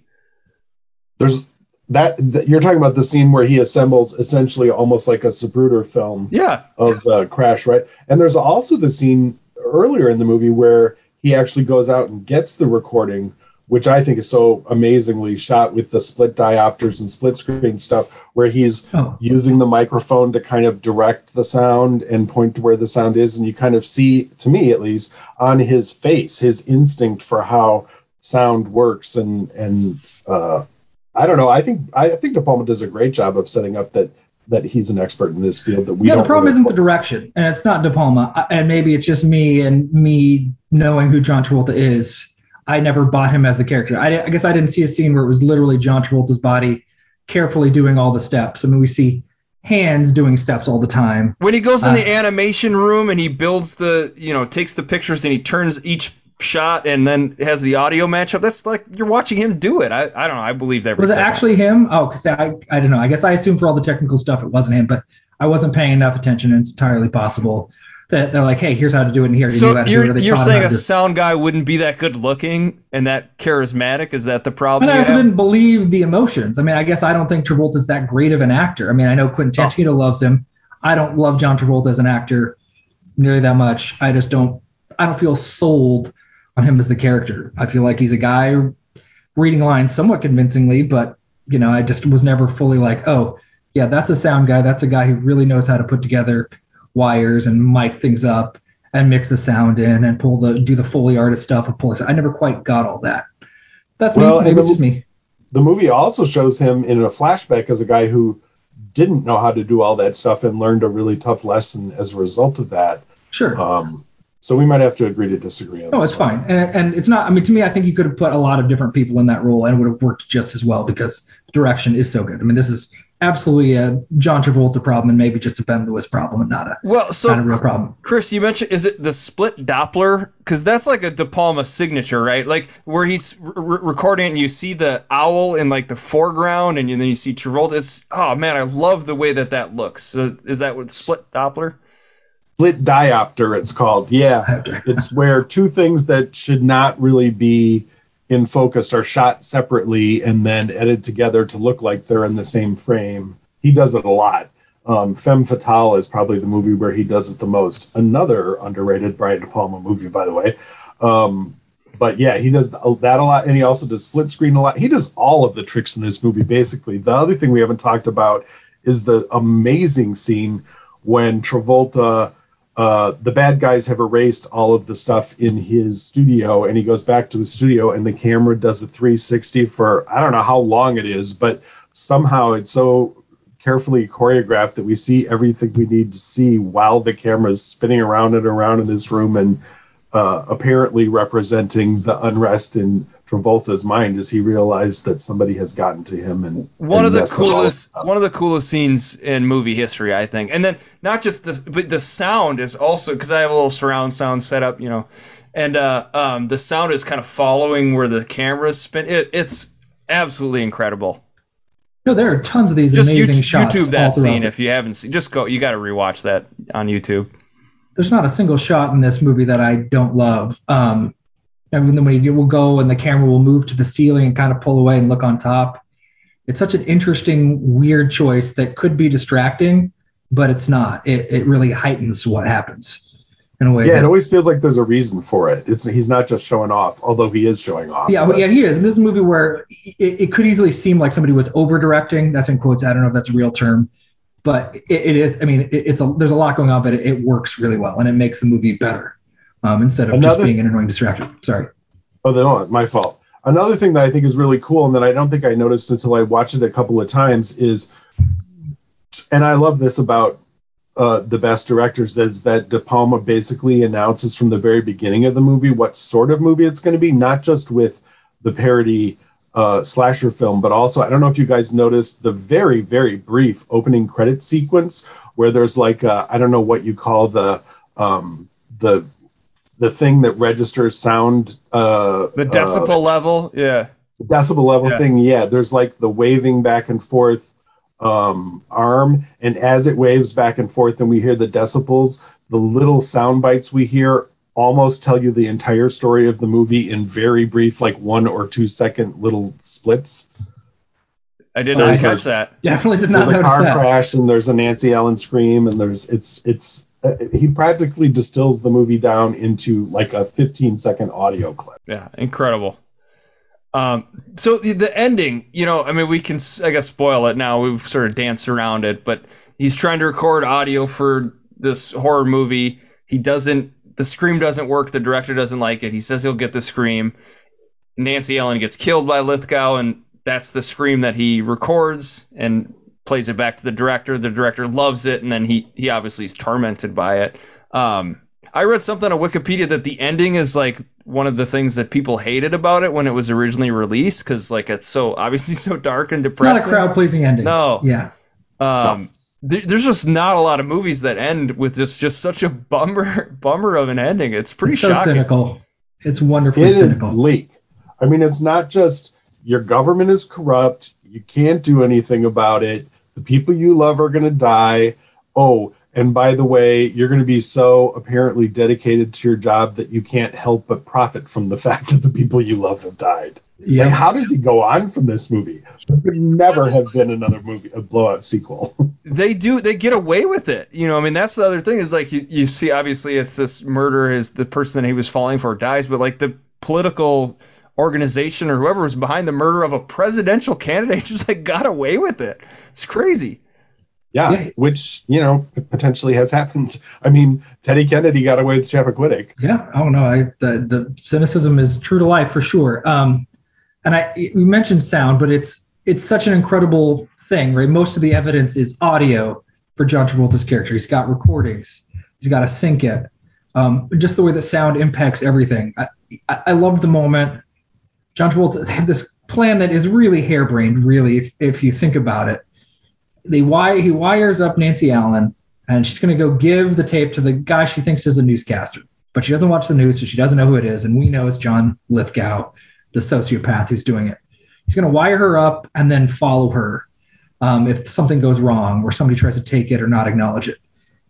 Speaker 10: there's that, that you're talking about the scene where he assembles essentially almost like a Zapruder film.
Speaker 3: yeah
Speaker 10: of the crash, right? And there's also the scene earlier in the movie where he actually goes out and gets the recording, which I think is so amazingly shot with the split diopters and split screen stuff, where he's
Speaker 4: Oh.
Speaker 10: using the microphone to kind of direct the sound and point to where the sound is, and you kind of see, to me at least, on his face his instinct for how sound works, and and uh, I don't know. I think I think De Palma does a great job of setting up that that he's an expert in this field that we
Speaker 4: yeah,
Speaker 10: don't.
Speaker 4: the problem
Speaker 10: really
Speaker 4: isn't the direction, and it's not De Palma, and maybe it's just me and me knowing who John Travolta is. I never bought him as the character. I, I guess I didn't see a scene where it was literally John Travolta's body carefully doing all the steps. I mean, we see hands doing steps all the time.
Speaker 3: When he goes in
Speaker 4: Uh,
Speaker 3: the animation room and he builds the, you know, takes the pictures and he turns each shot and then has the audio matchup, that's like you're watching him do it. I, I don't know. I believe every
Speaker 4: Was it
Speaker 3: second.
Speaker 4: actually him? Oh, because I, I don't know. I guess I assume for all the technical stuff it wasn't him, but I wasn't paying enough attention. And it's entirely possible that they're like, hey, here's how to do it, and here
Speaker 3: So
Speaker 4: how to do it.
Speaker 3: you're,
Speaker 4: they
Speaker 3: you're saying a sound guy wouldn't be that good looking and that charismatic? Is that the problem?
Speaker 4: And?
Speaker 3: I
Speaker 4: also
Speaker 3: have?
Speaker 4: didn't believe the emotions. I mean, I guess I don't think Travolta's that great of an actor. I mean, I know Quentin
Speaker 3: Oh.
Speaker 4: Loves him. I don't love John Travolta as an actor nearly that much. I just don't. I don't feel sold on him as the character. I feel like he's a guy reading lines somewhat convincingly, but you know, I just was never fully like, oh, yeah, that's a sound guy. That's a guy who really knows how to put together wires and mic things up and mix the sound in and pull the do the foley artist stuff and pull this. I never quite got all that. That's me. Maybe
Speaker 10: the-
Speaker 4: just me.
Speaker 10: the movie also shows him in a flashback as a guy who didn't know how to do all that stuff and learned a really tough lesson as a result of that.
Speaker 4: Sure.
Speaker 10: Um, so we might have to agree to disagree on
Speaker 4: No, it's
Speaker 10: one.
Speaker 4: fine. And, and it's not, I mean, to me, I think you could have put a lot of different people in that role and it would have worked just as well because the direction is so good. I mean, this is absolutely a John Travolta problem and maybe just a Ben Lewis problem and not a,
Speaker 3: Well, so
Speaker 4: not a real problem.
Speaker 3: Chris, you mentioned is it the split Doppler? Because that's like a De Palma signature, right? Like where he's re- recording it and you see the owl in like the foreground, and then you see Travolta. It's, oh man, I love the way that that looks. So is that what split Doppler?
Speaker 10: Split diopter, it's called. Yeah, it's where two things that should not really be in focus are shot separately and then edited together to look like they're in the same frame. He does it a lot. Um, Femme Fatale is probably the movie where he does it the most. Another underrated Brian De Palma movie, by the way. Um, but yeah, he does that a lot, and he also does split screen a lot. He does all of the tricks in this movie, basically. The other thing we haven't talked about is the amazing scene when Travolta, uh, the bad guys have erased all of the stuff in his studio, and he goes back to his studio, and the camera does a 360 for I don't know how long it is, but somehow it's so carefully choreographed that we see everything we need to see while the camera is spinning around and around in this room and uh, apparently representing the unrest in Travolta's mind as he realized that somebody has gotten to him and
Speaker 3: One
Speaker 10: and
Speaker 3: of the
Speaker 10: messed with all
Speaker 3: coolest, one of the coolest scenes in movie history, I think. And then not just this, but the sound is also because I have a little surround sound set up, you know, and uh, um, the sound is kind of following where the cameras spin. It, it's absolutely incredible.
Speaker 4: No, there are tons of these
Speaker 3: Just
Speaker 4: amazing
Speaker 3: YouTube,
Speaker 4: shots.
Speaker 3: YouTube that scene if you haven't seen. Just go. You got to rewatch that on YouTube.
Speaker 4: There's not a single shot in this movie that I don't love. Um, and then when you will go and the camera will move to the ceiling and kind of pull away and look on top. It's such an interesting, weird choice that could be distracting, but it's not. It, it really heightens what happens in a way.
Speaker 10: Yeah,
Speaker 4: that-
Speaker 10: it always feels like there's a reason for it. It's he's not just showing off, although he is showing off.
Speaker 4: Yeah,
Speaker 10: but-
Speaker 4: yeah, he is. And this is a movie where it, it could easily seem like somebody was over directing. That's in quotes. I don't know if that's a real term, but it, it is. I mean, it, it's a there's a lot going on, but it, it works really well and it makes the movie better um, instead of just
Speaker 10: Another-
Speaker 4: being an annoying distraction. Sorry.
Speaker 10: Oh, no, my fault. Another thing that I think is really cool and that I don't think I noticed until I watched it a couple of times is, and I love this about uh, the best directors, is that De Palma basically announces from the very beginning of the movie what sort of movie it's going to be, not just with the parody uh, slasher film, but also I don't know if you guys noticed the very very brief opening credit sequence where there's like I I don't know what you call the um, the the thing that registers sound uh,
Speaker 3: The
Speaker 10: uh,
Speaker 3: decibel level, yeah.
Speaker 10: The decibel level
Speaker 3: Yeah.
Speaker 10: thing yeah there's like the waving back and forth um, arm and as it waves back and forth and we hear the decibels the little sound bites we hear almost tell you the entire story of the movie in very brief like one or two second little splits
Speaker 3: I did not
Speaker 10: There's
Speaker 3: catch
Speaker 10: a-
Speaker 3: that.
Speaker 4: Definitely did not
Speaker 10: there's a
Speaker 4: notice
Speaker 10: car
Speaker 4: that.
Speaker 10: crash and there's a Nancy Allen scream and there's it's it's uh, he practically distills the movie down into like a 15 second audio clip
Speaker 3: Yeah, incredible. Um, so the, the ending, you know, I mean, we can, I guess, spoil it now. We've sort of danced around it, but he's trying to record audio for this horror movie. He doesn't, the scream doesn't work. The director doesn't like it. He says he'll get the scream. Nancy Allen gets killed by Lithgow, and that's the scream that he records and plays it back to the director. The director loves it, and then he he obviously is tormented by it. Um, I read something on Wikipedia that the ending is like one of the things that people hated about it when it was originally released because like it's so obviously so dark and depressing.
Speaker 4: It's not a crowd pleasing ending.
Speaker 3: No.
Speaker 4: Yeah.
Speaker 3: Um, there's just not a lot of movies that end with this just such a bummer [LAUGHS] bummer of an ending. It's pretty
Speaker 4: it's so
Speaker 3: shocking.
Speaker 4: cynical. It's wonderfully
Speaker 10: It is
Speaker 4: cynical.
Speaker 10: bleak. I mean, it's not just your government is corrupt. You can't do anything about it. The people you love are going to die. Oh, and by the way, you're going to be so apparently dedicated to your job that you can't help but profit from the [LAUGHS] fact that the people you love have died.
Speaker 4: Yeah.
Speaker 10: Like, how does he go on from this movie? There could never have been another movie, a blowout sequel. [LAUGHS]
Speaker 3: they do they get away with it you know i mean that's the other thing is like you, you see obviously it's this murder is the person that he was falling for dies but like the political organization or whoever was behind the murder of a presidential candidate [LAUGHS] just like got away with it it's crazy
Speaker 10: yeah,
Speaker 4: Yeah.
Speaker 10: which you know potentially has happened. I mean, Teddy Kennedy got away with Chappaquiddick.
Speaker 4: Yeah, I don't know. I, the the cynicism is true to life for sure. Um, and I we mentioned sound, but it's it's such an incredible thing, right? Most of the evidence is audio for John Travolta's character. He's got recordings. He's got to sync it. Um, just the way that sound impacts everything. I, I, I loved the moment. John Travolta had [LAUGHS] this plan that is really harebrained, really, if, if you think about it. They wire, he wires up Nancy Allen, and she's going to go give the tape to the guy she thinks is a newscaster but she doesn't watch the news, so she doesn't know who it is. And we know it's John Lithgow, the sociopath who's doing it. He's going to wire her up and then follow her um, if something goes wrong or somebody tries to take it or not acknowledge it.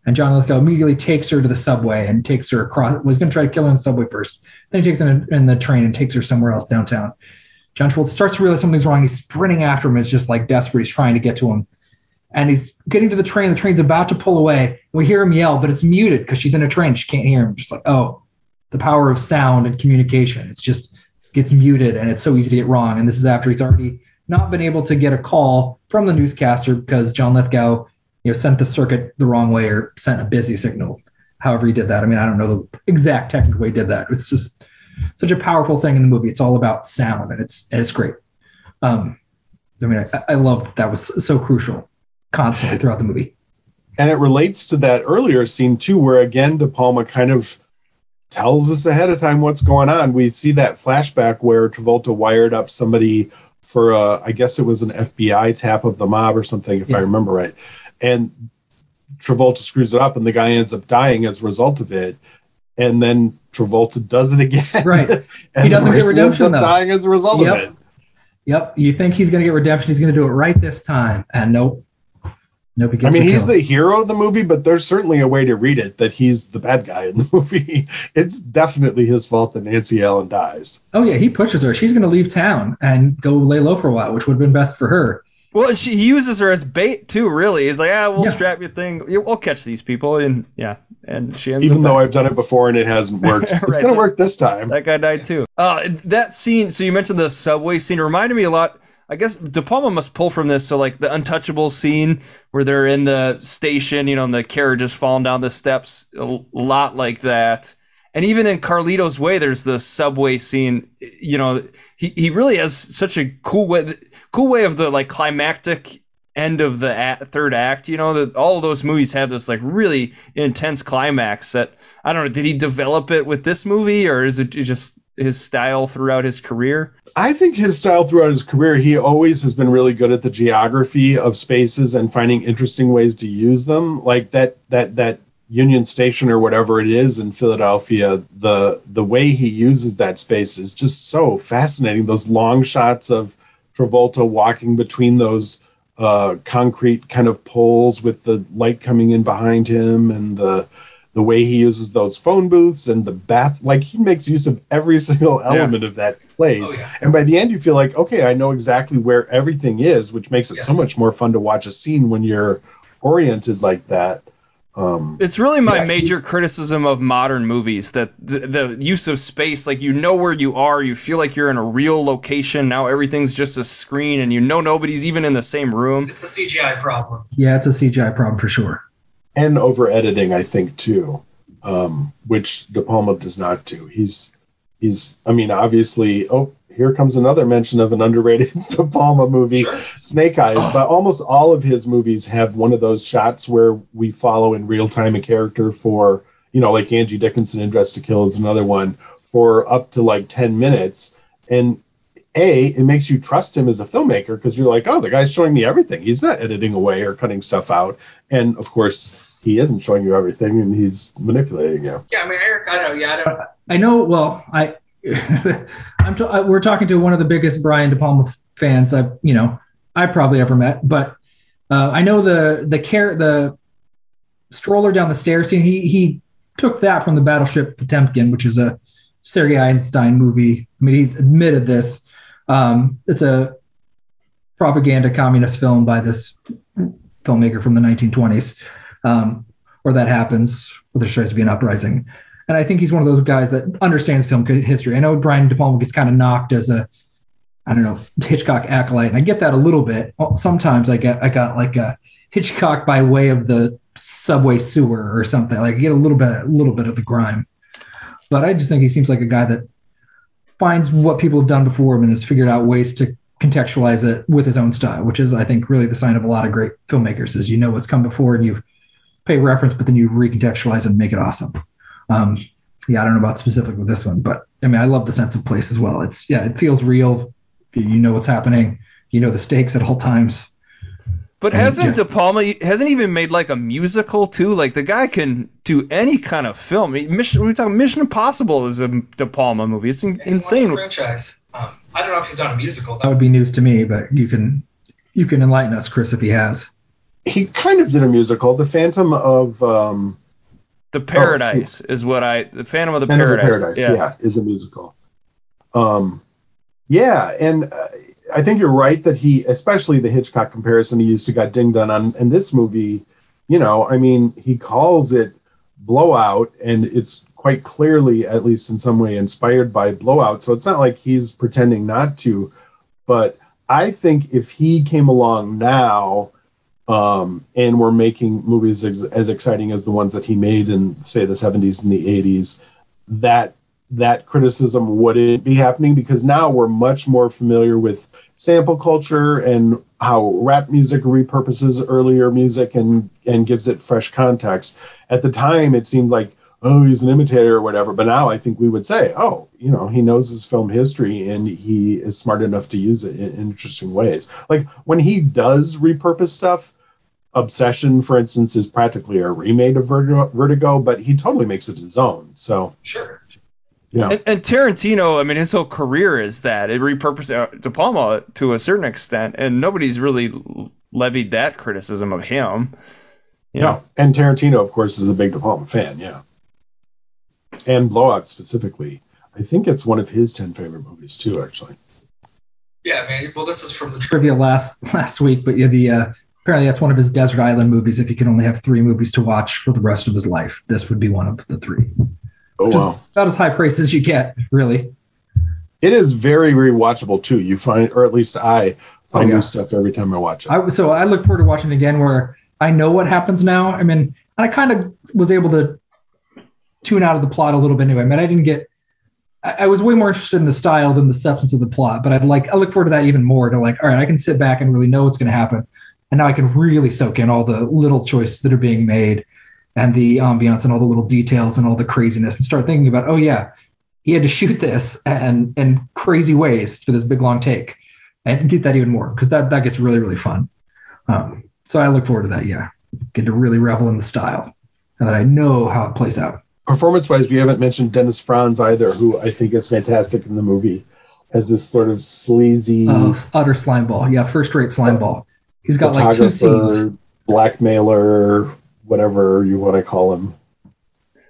Speaker 4: And John Lithgow immediately takes her to the subway and takes her across. He's going to try to kill her in the subway first. Then he takes her in, in the train and takes her somewhere else downtown. John Travolta starts to realize something's wrong. He's sprinting after him. It's just like desperate. He's trying to get to him. And he's getting to the train. The train's about to pull away. We hear him yell, but it's muted because she's in a train. She can't hear him. Just like, oh, the power of sound and communication. It's just gets muted and it's so easy to get wrong. And this is after he's already not been able to get a call from the newscaster because John Lithgow, you know, sent the circuit the wrong way or sent a busy signal. However he did that. I mean, I don't know the exact technical way he did that. It's just such a powerful thing in the movie. It's all about sound and it's and it's great. Um, I mean, I, I love that that was so crucial constantly throughout the movie.
Speaker 10: And it relates to that earlier scene too, where again De Palma kind of tells us ahead of time what's going on. We see that flashback where Travolta wired up somebody for a, I guess it was an FBI tap of the mob or something, if I remember right. And Travolta screws it up, and the guy ends up dying as a result of it. And then Travolta does it again.
Speaker 4: Right. [LAUGHS]
Speaker 10: and
Speaker 4: He doesn't get
Speaker 10: person ends
Speaker 4: redemption,
Speaker 10: up
Speaker 4: though.
Speaker 10: dying as a result
Speaker 4: Yep.
Speaker 10: of it.
Speaker 4: Yep. You think he's going to get redemption. He's going to do it right this time. And nope. Nope. He
Speaker 10: I mean, he's the hero of the movie, but there's certainly a way to read it that he's the bad guy in the [LAUGHS] movie. It's definitely his fault that Nancy Allen dies.
Speaker 4: Oh, yeah. He pushes her. She's going to leave town and go lay low for a while, which would have been best for her.
Speaker 3: well she he uses her as bait too really he's like ah we'll
Speaker 4: Yeah.
Speaker 3: strap your thing Yeah, we'll catch these people and yeah and she ends
Speaker 10: Even
Speaker 3: up
Speaker 10: though I've done it before and it hasn't [LAUGHS] worked, it's gonna work this time.
Speaker 3: That guy died too. Uh, that scene. So you mentioned the subway scene. It reminded me a lot. I guess De Palma must pull from this. So like the Untouchable scene where they're in the station, you know, and the carriage is falling down the steps. A lot like that. And even in Carlito's Way, there's the subway scene. You know, he, he really has such a cool way, cool way of the like climactic end of the act, third act. You know, that all of those movies have this like really intense climax that I don't know. Did he develop it with this movie, or is it just his style throughout his career?
Speaker 10: I think his style throughout his career, he always has been really good at the geography of spaces and finding interesting ways to use them. Like that that that Union Station or whatever it is in Philadelphia, the the way he uses that space is just so fascinating. Those long shots of Travolta walking between those uh, concrete kind of poles with the light coming in behind him and the the way he uses those phone booths and the bath like he makes use of every [LAUGHS] single element of that place
Speaker 1: Oh, yeah.
Speaker 10: and by the end you feel like okay i know exactly where everything is which makes it so much more fun to watch a scene when you're oriented like that um,
Speaker 3: It's really my
Speaker 10: Yeah.
Speaker 3: major criticism of modern movies that the, the use of space, like you know where you are, you feel like you're in a real location. Now everything's just a screen, and you know nobody's even in the same room.
Speaker 1: It's a CGI problem.
Speaker 4: Yeah, it's a CGI problem for sure.
Speaker 10: And over editing i think too um, which de palma does not do he's he's I mean obviously oh here comes another mention of an underrated [LAUGHS] De Palma movie, sure. Snake Eyes. Oh. But almost all of his movies have one of those shots where we follow in real time a character for, you know, like Angie Dickinson in Dressed to Kill is another one for up to like 10 minutes. And a, it makes you trust him as a filmmaker because you're like, oh, the guy's showing me everything. He's not editing away or cutting stuff out. And of course, he isn't showing you everything, and he's manipulating you.
Speaker 1: Yeah, I mean, Eric, I know. Yeah, I don't.
Speaker 4: I know. Well, I [LAUGHS] I'm t- I, we're talking to one of the biggest Brian De Palma fans I you know I probably ever met, but uh, I know the the care the stroller down the stairs scene. He he took that from the Battleship Potemkin, which is a Sergei Eisenstein movie. I mean, he's admitted this. Um, it's a propaganda communist film by this filmmaker from the 1920s, um, where that happens, where there tries to be an uprising. And I think he's one of those guys that understands film history. I know Brian De Palma gets kind of knocked as a, I don't know, Hitchcock acolyte, and I get that a little bit. Sometimes I get I got like a Hitchcock by way of the subway sewer or something. Like I get a little bit a little bit of the grime. But I just think he seems like a guy that finds what people have done before him and has figured out ways to contextualize it with his own style, which is I think really the sign of a lot of great filmmakers is you know what's come before and you pay reference, but then you recontextualize and make it awesome. Um, yeah, I don't know about specific with this one, but I mean, I love the sense of place as well. It's yeah, it feels real. You know what's happening. You know the stakes at all times.
Speaker 3: But hasn't yeah. De Palma hasn't even made like a musical too? Like the guy can do any kind of film. Mission, we talking Mission Impossible is a De Palma movie. It's in, insane.
Speaker 1: Franchise. Um, I don't know if he's done a musical.
Speaker 4: That would be news to me, but you can you can enlighten us, Chris, if he has.
Speaker 10: He kind of did a musical, The Phantom of um,
Speaker 3: the Paradise oh, is what I. The Phantom of the Phantom Paradise. Of Paradise,
Speaker 10: yeah. yeah. is a musical. Um, yeah, and uh, I think you're right that he, especially the Hitchcock comparison he used to got dinged on in this movie. You know, I mean, he calls it Blowout, and it's quite clearly, at least in some way, inspired by Blowout. So it's not like he's pretending not to. But I think if he came along now um, and we're making movies ex- as exciting as the ones that he made in say the 70s and the 80s that that criticism wouldn't be happening because now we're much more familiar with sample culture and how rap music repurposes earlier music and and gives it fresh context at the time it seemed like oh he's an imitator or whatever but now i think we would say oh you know he knows his film history and he is smart enough to use it in interesting ways like when he does repurpose stuff Obsession, for instance, is practically a remake of Vertigo, but he totally makes it his own. So
Speaker 1: sure.
Speaker 3: Yeah. And, and, Tarantino, I mean, his whole career is that it repurposed uh, De Palma to a certain extent, and nobody's really levied that criticism of him.
Speaker 10: Yeah. No. And Tarantino, of course, is a big De Palma fan. Yeah. And Blowout specifically. I think it's one of his ten favorite movies too, actually.
Speaker 1: Yeah, man. Well, this is from the
Speaker 4: trivia last [LAUGHS] last week, but yeah, the uh, apparently that's one of his desert island movies. If he could only have three movies to watch for the rest of his life, this would be one of the three.
Speaker 10: Oh wow!
Speaker 4: About as high praise as you get, really.
Speaker 10: It is very rewatchable too. You find, or at least I find oh, yeah. new stuff every time I watch it.
Speaker 4: I, so I look forward to watching it again, where I know what happens now. I mean, I kind of was able to tune out of the plot a little bit anyway. I mean, I didn't get. I, I was way more interested in the style than the substance of the plot, but I'd like I look forward to that even more. To like, all right, I can sit back and really know what's going to happen and now I can really soak in all the little choices that are being made and the ambiance and all the little details and all the craziness and start thinking about, oh yeah, he had to shoot this and in crazy ways for this big long take and get that even more because that that gets really really fun. Um, so I look forward to that. Yeah, get to really revel in the style and that I know how it plays out.
Speaker 10: Performance wise, we haven't mentioned Dennis Franz either, who I think is fantastic in the movie as this sort of sleazy,
Speaker 4: uh, utter slime ball. Yeah, first rate slime ball. He's got like two scenes.
Speaker 10: Blackmailer, whatever you want to call him.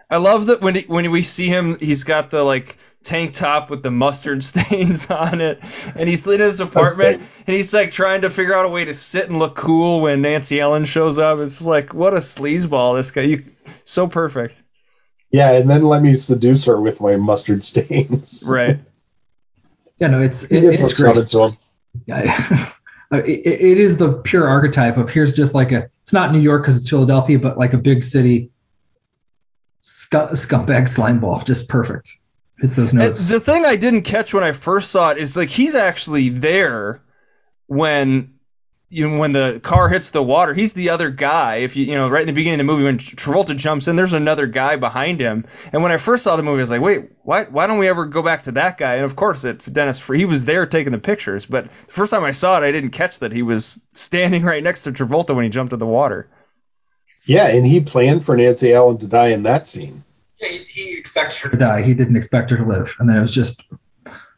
Speaker 3: I love that when he, when we see him, he's got the like tank top with the mustard [LAUGHS] stains on it, and he's in his apartment, and he's like trying to figure out a way to sit and look cool when Nancy Allen shows up. It's like what a sleazeball this guy. You so perfect.
Speaker 10: Yeah, and then let me seduce her with my mustard stains.
Speaker 3: Right. [LAUGHS]
Speaker 4: yeah, no, it's it, it's great. Yeah. [LAUGHS] Uh, it, it is the pure archetype of here's just like a it's not New York because it's Philadelphia, but like a big city scumbag slime ball, just perfect. hits those
Speaker 3: And
Speaker 4: notes.
Speaker 3: the thing I didn't catch when I first saw it is like he's actually there when you know, when the car hits the water. He's the other guy. If you you know right in the beginning of the movie when Travolta jumps in, there's another guy behind him. And when I first saw the movie, I was like, wait, why why don't we ever go back to that guy? And of course it's Dennis. Free. He was there taking the pictures, but the first time I saw it, I didn't catch that he was standing [LAUGHS] right next to Travolta when he jumped in the water.
Speaker 10: Yeah, and he planned for Nancy Allen to die in that scene.
Speaker 1: Yeah, he, he expects her
Speaker 4: to die. He didn't expect her to live, and then it was just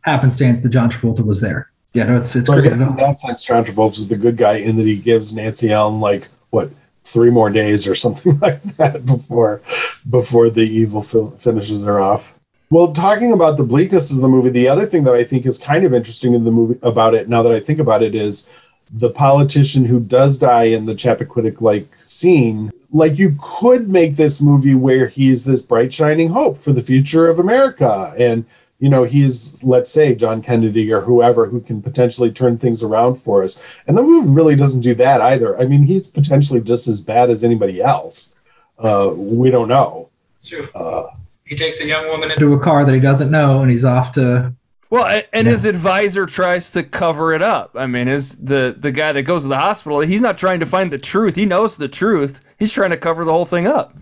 Speaker 4: happenstance that John Travolta was there. Yeah, no, it's it's
Speaker 10: So
Speaker 4: great.
Speaker 10: guess in that sense, John Travolta's the good guy in that he gives Nancy Allen like what three more days or [LAUGHS] something like that before before the evil fi- finishes her off. Well, talking about the bleakness of the movie, the other thing that I think is kind of interesting in the movie about it, now that I think about it, is the politician who does die in the Chappaquiddick like scene. Like you could make this movie where he's this bright shining hope for the future of America, and you know he's let's say John Kennedy or whoever who can potentially turn things around for us. And the movie really doesn't do that either. I mean, he's potentially just as bad as anybody else. Uh, we don't know.
Speaker 1: It's true.
Speaker 10: Uh,
Speaker 1: He takes a young woman into
Speaker 4: into a car that he doesn't know, and he's off to.
Speaker 3: Well, a- and his advisor tries to cover it up. I mean, his the the guy that goes to the hospital, he's not trying to find the truth. He knows the truth. He's trying to cover the whole thing up.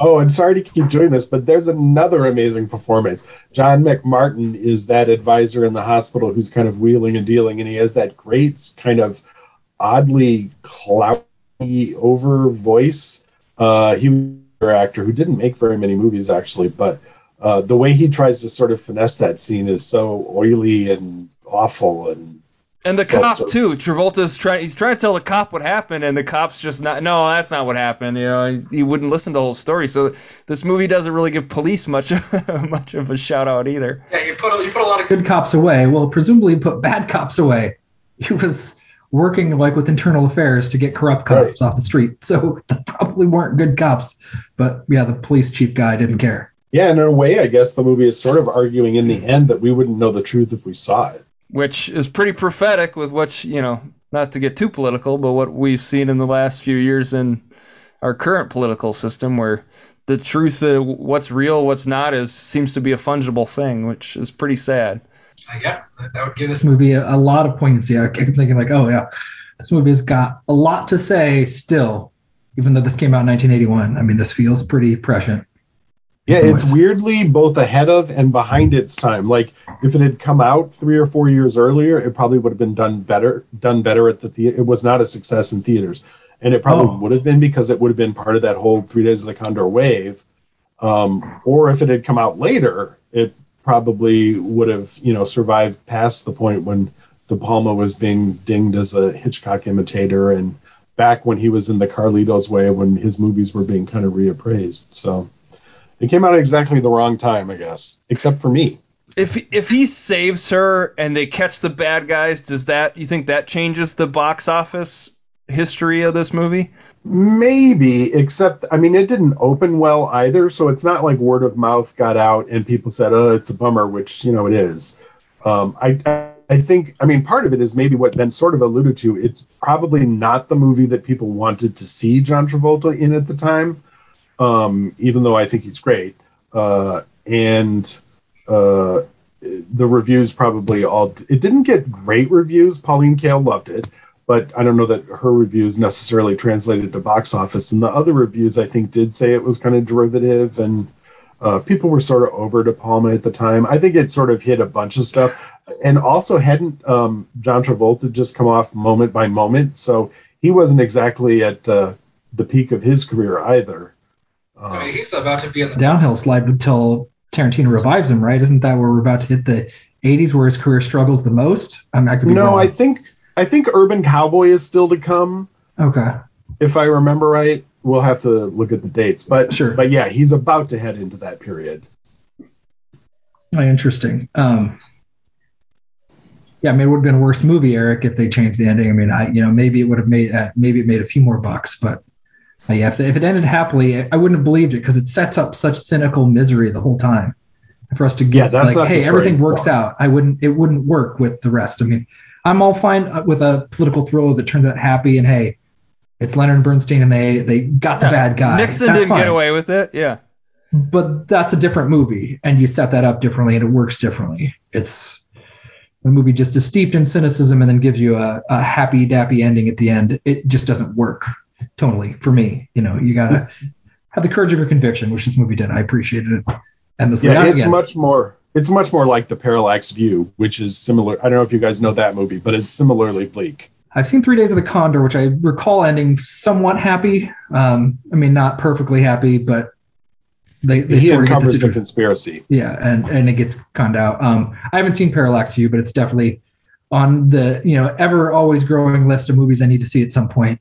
Speaker 10: Oh, and sorry to keep doing this, but there's another amazing performance. John McMartin is that advisor in the hospital who's kind of wheeling and dealing, and he has that great kind of oddly cloudy over voice. Uh, he was an actor who didn't make very many movies actually, but uh, the way he tries to sort of finesse that scene is so oily and awful and
Speaker 3: And the
Speaker 10: So-
Speaker 3: cop
Speaker 10: so-
Speaker 3: too. Travolta's trying. He's trying to tell the cop what happened, and the cop's just not. No, that's not what happened. You know, he, he wouldn't listen to the whole story. So this movie doesn't really give police much [LAUGHS] much of a shout out either.
Speaker 1: Yeah, you put a, you put a lot of good.
Speaker 4: good cops away. Well, presumably put bad cops away. He was working like with internal affairs to get corrupt cops
Speaker 10: Right.
Speaker 4: off the street. So [LAUGHS] they probably weren't good cops. But yeah, the police chief guy didn't care.
Speaker 10: yeah, and in a way, I guess the movie is sort of arguing in the end that we wouldn't know the truth if we saw it.
Speaker 3: Which is pretty prophetic with what you know not to get too political but what we've seen in the last few years in our current political system where the truth of what's real what's not is seems to be a fungible thing which is pretty sad
Speaker 1: yeah, that, would give this
Speaker 4: This movie a, a lot of poignancy. I kept thinking like, oh yeah, this movie has got a lot to say still, even though this came out in 1981. I mean, this feels pretty prescient.
Speaker 10: Yeah, it's weirdly both ahead of and behind its time. Like if it had come out three or four years earlier, it probably would have been done better. Done better at the theater. It was not a success in theaters, and it probably
Speaker 4: Oh.
Speaker 10: would have been because it would have been part of that whole Three Days of the Condor wave. Um, or if it had come out later, it probably would have you know survived past the point when De Palma was being dinged as a Hitchcock imitator and back when he was in the Carlito's Way when his movies were being kind of reappraised. So. It came out at exactly the wrong time, I guess, except for me.
Speaker 3: if if he saves her and they catch the bad guys does that you think that changes the box office history of this movie
Speaker 10: Maybe, except I mean, it didn't open well either, so it's not like word of mouth got out and people said, "Oh, it's a bummer," which you know it is. Um, I I think I mean part of it is maybe what Ben sort of alluded to. It's probably not the movie that people wanted to see John Travolta in at the time, um, even though I think he's great. Uh, and uh, the reviews probably all it didn't get great reviews. Pauline Kael loved it but I don't know that her reviews necessarily translated to box office. And the other reviews, I think, did say it was kind of derivative, and uh, people were sort of over De Palma at the time. I think it sort of hit a bunch of stuff, and also hadn't um, John Travolta just come off moment by moment, so he wasn't exactly at uh, the peak of his career either. Um,
Speaker 1: I mean, he's about to be in the
Speaker 4: Downhill slide until Tarantino revives him, right? Isn't that where we're about to hit the 80s where his career struggles the most? I mean, I could be
Speaker 10: no,
Speaker 4: wrong.
Speaker 10: I think I think Urban Cowboy is still to come.
Speaker 4: okay.
Speaker 10: if I remember right. We'll have to look at the dates, but
Speaker 4: Sure.
Speaker 10: but yeah, he's about to head into that period.
Speaker 4: Oh, interesting. Um, yeah, I mean, it would have been a worse movie, Eric, if they changed the ending. I mean, I, you know, maybe it would have made, uh, maybe it made a few more bucks, but yeah, if, if it ended happily, I, I wouldn't have believed it because it sets up such cynical misery the whole time. For us to
Speaker 10: Yeah,
Speaker 4: get
Speaker 10: that's
Speaker 4: like,
Speaker 10: not the
Speaker 4: hey, everything works
Speaker 10: telling.
Speaker 4: out. I wouldn't, it wouldn't work with the rest. I mean, I'm all fine uh, with a political thriller that turns out happy and hey, it's Leonard Bernstein and they they got the bad guy.
Speaker 3: nixon
Speaker 4: That's
Speaker 3: didn't
Speaker 4: fine.
Speaker 3: get away with it yeah
Speaker 4: but that's a different movie, and you set that up differently, and it works differently. It's a movie just is steeped in cynicism and then gives you a, a happy dappy ending at the end. It just doesn't work tonally for me. You know, you gotta have the courage of your conviction, which this movie did. I appreciated it. And this
Speaker 10: Yeah, it's
Speaker 4: again.
Speaker 10: much more. It's much more like the Parallax View, which is similar. I don't know if you guys know that movie, but it's similarly bleak.
Speaker 4: I've seen Three Days of the Condor, which I recall ending somewhat happy. Um, I mean, not perfectly happy, but they, they
Speaker 10: he
Speaker 4: sort
Speaker 10: uncovers the conspiracy.
Speaker 4: Yeah, and and it gets conned out. Um, I haven't seen Parallax View, but it's definitely on the you know ever always growing list of movies I need to see at some point.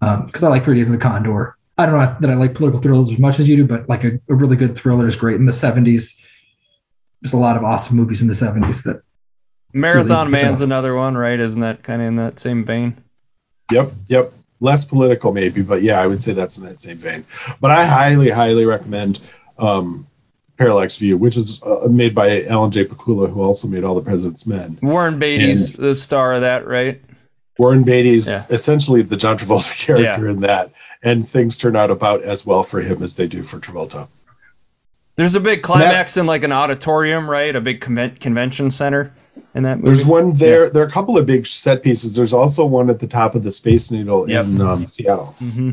Speaker 4: Because I like Three Days of the Condor. I don't know that I like political thrillers as much as you do, but like a, a really good thriller is great. In the 70s, there's a lot of awesome movies in the 70s that
Speaker 3: Marathon
Speaker 4: Really?
Speaker 3: Man's another one, right? Isn't that kind of in that same vein?
Speaker 10: Yep, yep. Less political maybe, but yeah, I would say that's in that same vein. But I highly, highly recommend um, Parallax View, which is uh, made by Alan J. Pakula, who also made All the President's Men.
Speaker 3: Warren Beatty's the star of that, right?
Speaker 10: Warren Beatty's
Speaker 3: Yeah.
Speaker 10: essentially the John Travolta [LAUGHS] character in that, and things turn out about as well for him as they do for Travolta.
Speaker 3: There's a big climax in like an auditorium, right? A big conven- convention center in that movie.
Speaker 10: There's one there. There are a couple of big set pieces. There's also one at the top of the Space Needle
Speaker 3: Yep.
Speaker 10: in um, Seattle.
Speaker 3: hmm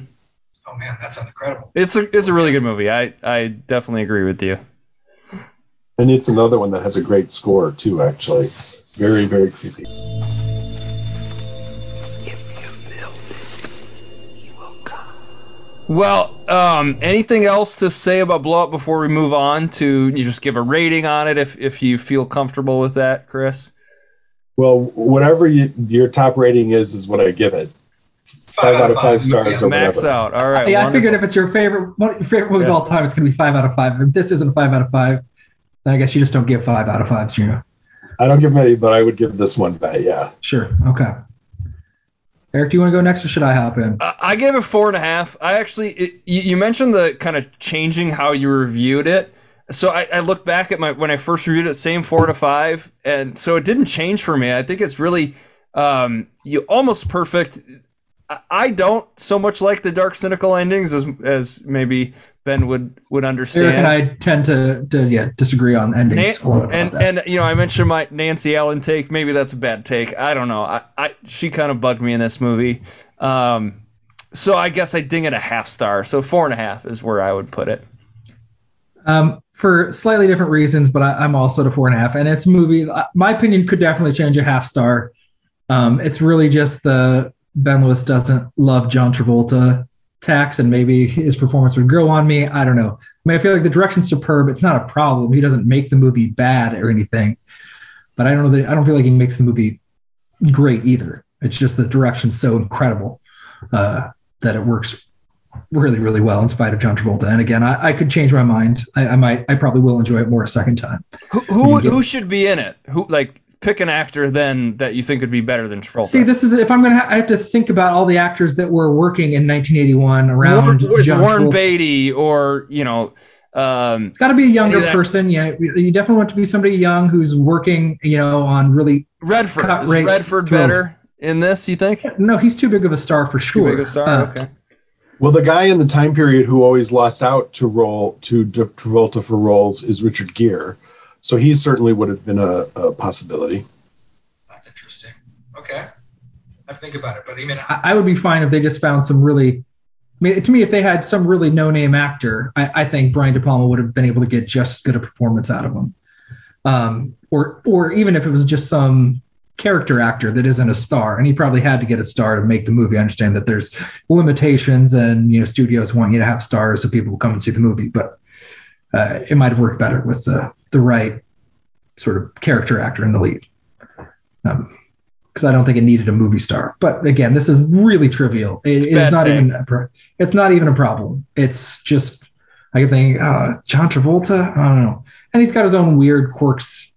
Speaker 1: Oh man, that sounds incredible.
Speaker 3: It's a it's a really good movie. I I definitely agree with you.
Speaker 10: And it's another one that has a great score too, actually. Very, very creepy.
Speaker 3: Well, um, anything else to say about Blow Up before we move on to you just give a rating on it if if you feel comfortable with that, Chris?
Speaker 10: Well, whatever you, your top rating is, is what I give it. Five, out of five stars or
Speaker 3: Max
Speaker 10: whatever.
Speaker 3: out. All right.
Speaker 4: yeah, I figured if it's your favorite one, your favorite movie
Speaker 3: Yeah.
Speaker 4: of all time, it's gonna be five out of five. If this isn't a five out of five, then I guess you just don't give five out of fives, Gino.
Speaker 10: I don't give many, but I would give this one that. Yeah.
Speaker 4: Sure. Okay. Eric, do you want to go next, or should I hop in?
Speaker 3: I I gave it four and a half. I actually, it, you, mentioned the kind of changing how you reviewed it. So I, I look back at my when I first reviewed it, same four to five, and so it didn't change for me. I think it's really um, you almost perfect. I, I don't so much like the dark, cynical endings as as maybe Ben would would understand.
Speaker 4: Eric and I tend to, to yeah disagree on endings
Speaker 3: Nan- and and you know I mentioned my Nancy Allen take. Maybe that's a bad take. I don't know. I, I she kind of bugged me in this movie. Um, so I guess I ding it a half star. So four and a half is where I would put it.
Speaker 4: um, for slightly different reasons, but I, I'm also at a four and a half. And it's a movie. My opinion could definitely change a half star. Um, it's really just the Ben Lewis doesn't love John Travolta tax, and maybe his performance would grow on me. I don't know. I mean, I feel like the direction's superb. It's not a problem. He doesn't make the movie bad or anything, but I don't know that I don't feel like he makes the movie great either. It's just the direction's so incredible uh, that it works really, really well in spite of John Travolta. And again, I, I could change my mind. I, I might, I probably will enjoy it more a second time.
Speaker 3: Who who, who should be in it? Who like pick an actor then that you think would be better than Travolta?
Speaker 4: See, this is if I'm gonna, ha- I have to think about all the actors that were working in 1981 around
Speaker 3: Warren,
Speaker 4: John
Speaker 3: Warren Beatty or you know. Um,
Speaker 4: It's got to be a younger
Speaker 3: that-
Speaker 4: person. Yeah, you definitely want to be somebody young who's working, you know, on really.
Speaker 3: Redford
Speaker 4: Cut
Speaker 3: is
Speaker 4: rates
Speaker 3: Redford
Speaker 4: to-
Speaker 3: better in this? You think?
Speaker 4: No, he's too big of a star for sure.
Speaker 3: Too big a star.
Speaker 4: Uh,
Speaker 3: okay.
Speaker 10: Well, the guy in the time period who always lost out to role to D- Travolta for roles is Richard Gere, so he certainly would have been a, a possibility.
Speaker 1: That's interesting. Okay. I have think about it, but I mean, I,
Speaker 4: I, I would be fine if they just found some really. I mean, to me, if they had some really no-name actor, I, I think Brian De Palma would have been able to get just as good a performance out of him. Um, or, or even if it was just some character actor that isn't a star, and he probably had to get a star to make the movie. I understand that there's limitations, and you know, studios want you to have stars so people will come and see the movie, but uh, it might have worked better with the the right sort of character actor in the lead. Um, because I don't think it needed a movie star. But again, this is really trivial. It
Speaker 3: It's bad
Speaker 4: not even a pro- it's not even a problem. It's just I keep thinking, uh, John Travolta. I don't know, and he's got his own weird quirks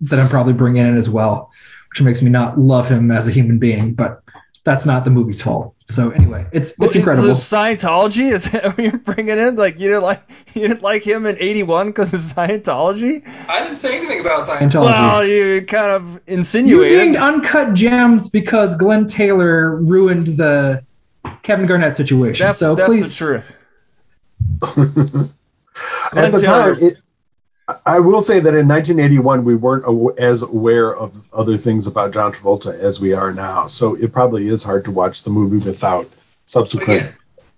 Speaker 4: that I'm probably bringing in as well, which makes me not love him as a human being. But that's not the movie's fault. So anyway, it's
Speaker 3: Well,
Speaker 4: it's incredible.
Speaker 3: Is Scientology [LAUGHS] is that what you're bringing in? Like you didn't like [LAUGHS] you didn't like him in '81 because of Scientology?
Speaker 1: I didn't say anything about Scientology.
Speaker 4: Scientology.
Speaker 3: Well, you kind of
Speaker 4: You
Speaker 3: insinuated.
Speaker 4: dinged uncut gems because Glen Taylor ruined the Kevin Garnett situation.
Speaker 3: that's
Speaker 4: so
Speaker 3: that's
Speaker 4: please,
Speaker 3: the truth. [LAUGHS] Glen
Speaker 10: at the
Speaker 3: Taylor.
Speaker 10: time, it, I will say that in 1981 we weren't as aware of other things about John Travolta as we are now. So it probably is hard to watch the movie without
Speaker 1: But
Speaker 10: subsequent.
Speaker 1: again,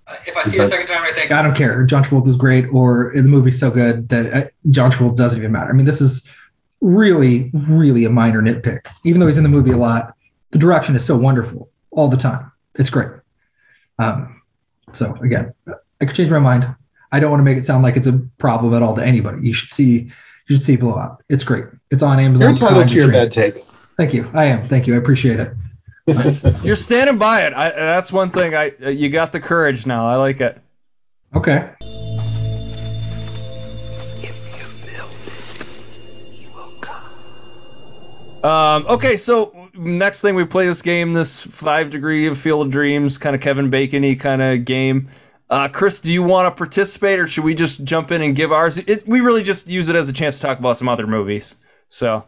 Speaker 1: uh, if I see it a second time, I think
Speaker 4: I don't care. John Travolta is great, or the movie's so good that uh, John Travolta doesn't even matter. I mean, this is really, really a minor nitpick. Even though he's in the movie a lot, the direction is so wonderful all the time. It's great. Um, so again, I could change my mind. I don't want to make it sound like it's a problem at all to anybody. You should see, you should see Blowout. It's great. It's on Amazon.
Speaker 10: You're entitled
Speaker 4: Prime
Speaker 10: to your bad take.
Speaker 4: Thank you. I am. Thank you. I appreciate it. [LAUGHS]
Speaker 3: You're standing by it. I, that's one thing. I uh, you got the courage now. I like it.
Speaker 4: Okay.
Speaker 3: Um, okay, so next thing we play this game, this five degree of Field of Dreams, kind of Kevin Bacon-y kind of game. Uh, Chris, do you want to participate, or should we just jump in and give ours? It, we really just use it as a chance to talk about some other movies. So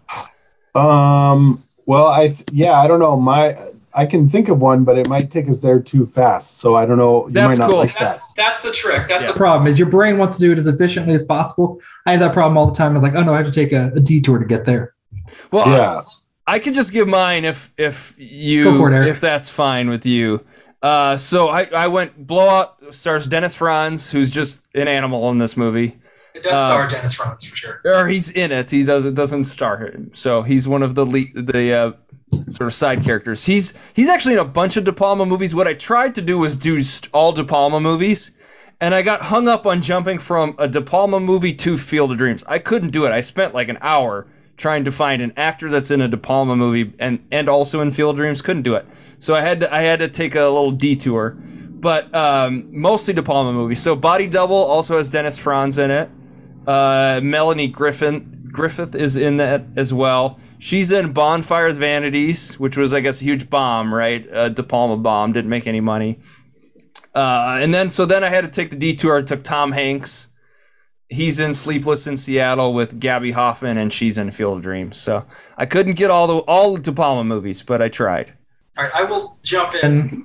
Speaker 10: Um. Well, I th- yeah, I don't know. My I can think of one, but it might take us there too fast. So I don't know. You
Speaker 3: That's
Speaker 10: might not
Speaker 3: cool.
Speaker 10: like that.
Speaker 1: that's, that's the trick. That's
Speaker 3: Yeah.
Speaker 1: the
Speaker 4: The problem is your brain wants to do it as efficiently as possible. I have that problem all the time. I'm like, oh no, I have to take a, a detour to get there.
Speaker 3: well,
Speaker 10: Yeah.
Speaker 3: I, I can just give mine if if you
Speaker 4: it,
Speaker 3: if that's fine with you. Uh, so I, I went blowout stars Dennis Franz, who's just an animal in this movie.
Speaker 1: it does
Speaker 3: uh,
Speaker 1: star Dennis Franz for sure.
Speaker 3: or he's in it. He does it doesn't star him, so he's one of the lead, the uh, sort of side characters. He's he's actually in a bunch of De Palma movies. What I tried to do was do st- all De Palma movies, and I got hung up on jumping from a De Palma movie to Field of Dreams. I couldn't do it. I spent like an hour trying to find an actor that's in a De Palma movie and and also in Field Dreams. Couldn't do it. So I had to I had to take a little detour. But um, mostly De Palma movies. So Body Double also has Dennis Franz in it. Uh, Melanie Griffin Griffith is in that as well. She's in Bonfire of Vanities, which was I guess a huge bomb, right? Uh, De Palma bomb didn't make any money. Uh, and then so then I had to take the detour. I took Tom Hanks. He's in Sleepless in Seattle with Gaby Hoffmann, and she's in Field of Dreams. So I couldn't get all the all the De Palma movies, but I tried.
Speaker 1: All right, I will jump in.
Speaker 4: And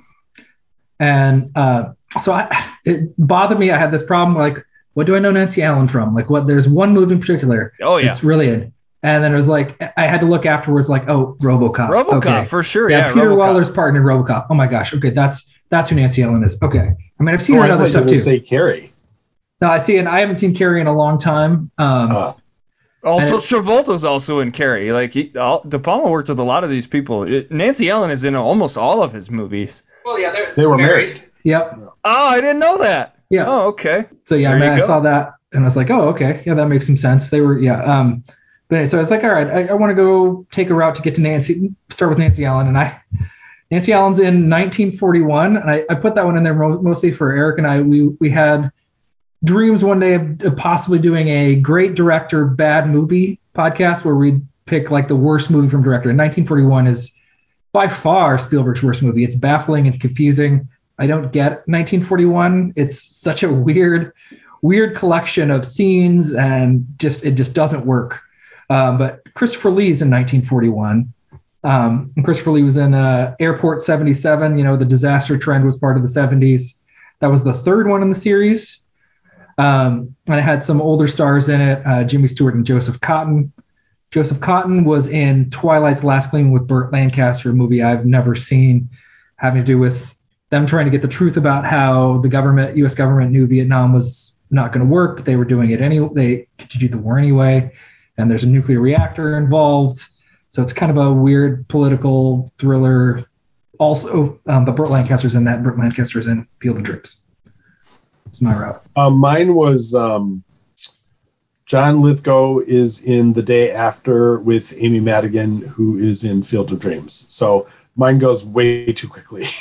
Speaker 4: and uh, so I, it bothered me. I had this problem like, what do I know Nancy Allen from? Like, what? There's one movie in particular.
Speaker 3: Oh yeah,
Speaker 4: It's really it. And then it was like I had to look afterwards, like, oh, RoboCop.
Speaker 3: RoboCop
Speaker 4: okay.
Speaker 3: for sure.
Speaker 4: Yeah,
Speaker 3: Yeah,
Speaker 4: Peter
Speaker 3: RoboCop.
Speaker 4: Weller's partner in RoboCop. Oh my gosh. Okay, that's that's who Nancy Allen is. Okay. I mean, I've seen
Speaker 10: Oh,
Speaker 4: her
Speaker 10: I
Speaker 4: in other
Speaker 10: thought you
Speaker 4: stuff too.
Speaker 10: say Carrie.
Speaker 4: No, I see, and I haven't seen Carrie in a long time. Um,
Speaker 10: Uh,
Speaker 3: Also, Travolta's also in Carrie. Like he, all, De Palma worked with a lot of these people. It- Nancy Allen is in almost all of his movies.
Speaker 1: Well, yeah, they're,
Speaker 10: They were married.
Speaker 4: yep.
Speaker 3: Oh, I didn't know that.
Speaker 4: Yeah.
Speaker 3: Oh, okay.
Speaker 4: So yeah,
Speaker 3: There
Speaker 4: I, mean,
Speaker 3: you
Speaker 4: I
Speaker 3: go.
Speaker 4: saw that and I was like, oh, okay, yeah, that makes some sense. They were, yeah. Um, but anyway, so I was like, all right, I, I want to go take a route to get to Nancy, start with Nancy Allen, and I, Nancy Allen's in 1941, and I, I put that one in there mo- mostly for Eric and I. We we had dreams one day of, possibly doing a great director bad movie podcast where we'd pick like the worst movie from director. And 1941 is by far Spielberg's worst movie. It's baffling and confusing. I don't get 1941. It's such a weird, weird collection of scenes, and just it just doesn't work. Um, but Christopher Lee's in 1941. Um, Christopher Lee was in uh, Airport 77. You know, the disaster trend was part of the 70s. That was the third one in the series. Um, and it had some older stars in it, uh, Jimmy Stewart and Joseph Cotten. Joseph Cotten was in Twilight's Last Gleaming with Burt Lancaster, a movie I've never seen, having to do with them trying to get the truth about how the government, U.S. government, knew Vietnam was not going to work, but they were doing it anyway. They continued the war anyway, and there's a nuclear reactor involved. So it's kind of a weird political thriller. Also, um, but Burt Lancaster's in that. Burt Lancaster's in Field of Dreams. It's my route.
Speaker 10: Uh, mine was um, John Lithgow is in The Day After with Amy Madigan, who is in Field of Dreams. So mine goes way too quickly. [LAUGHS]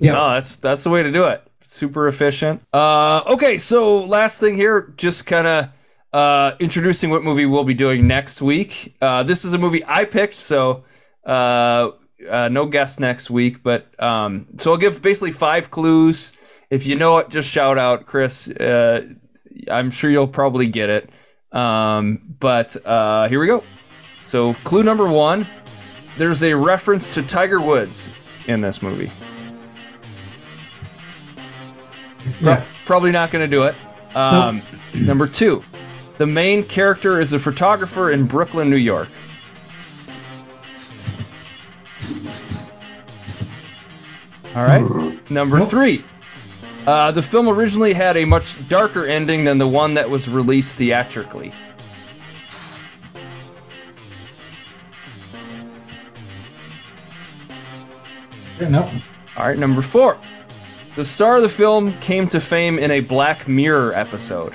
Speaker 4: Yeah.
Speaker 3: No, that's that's the way to do it. Super efficient. Uh, okay, so last thing here, just kind of uh, introducing what movie we'll be doing next week. Uh, this is a movie I picked, so uh, uh, no guest next week. But um, so I'll give basically five clues. If you know it, just shout out, Chris. Uh, I'm sure you'll probably get it. Um, but uh, here we go. So clue number one: there's a reference to Tiger Woods in this movie. Pro-
Speaker 4: Yeah.
Speaker 3: Probably not going to do it. Um, Number two, The main character is a photographer in Brooklyn, New York. All right. Number three. Uh, the film originally had a much darker ending than the one that was released theatrically. All right, number four. The star of the film came to fame in a Black Mirror episode.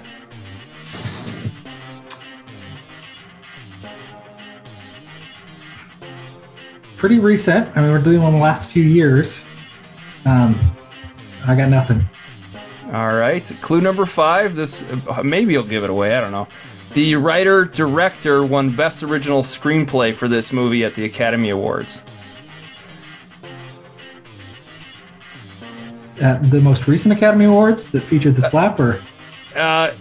Speaker 4: Pretty recent. I mean, we're doing one the last few years. Um, I got nothing.
Speaker 3: All right. Clue number five. This uh, maybe you'll give it away. I don't know. The writer director won Best Original Screenplay for this movie at the Academy Awards.
Speaker 4: At the most recent Academy Awards that featured the slap, or
Speaker 3: Uh,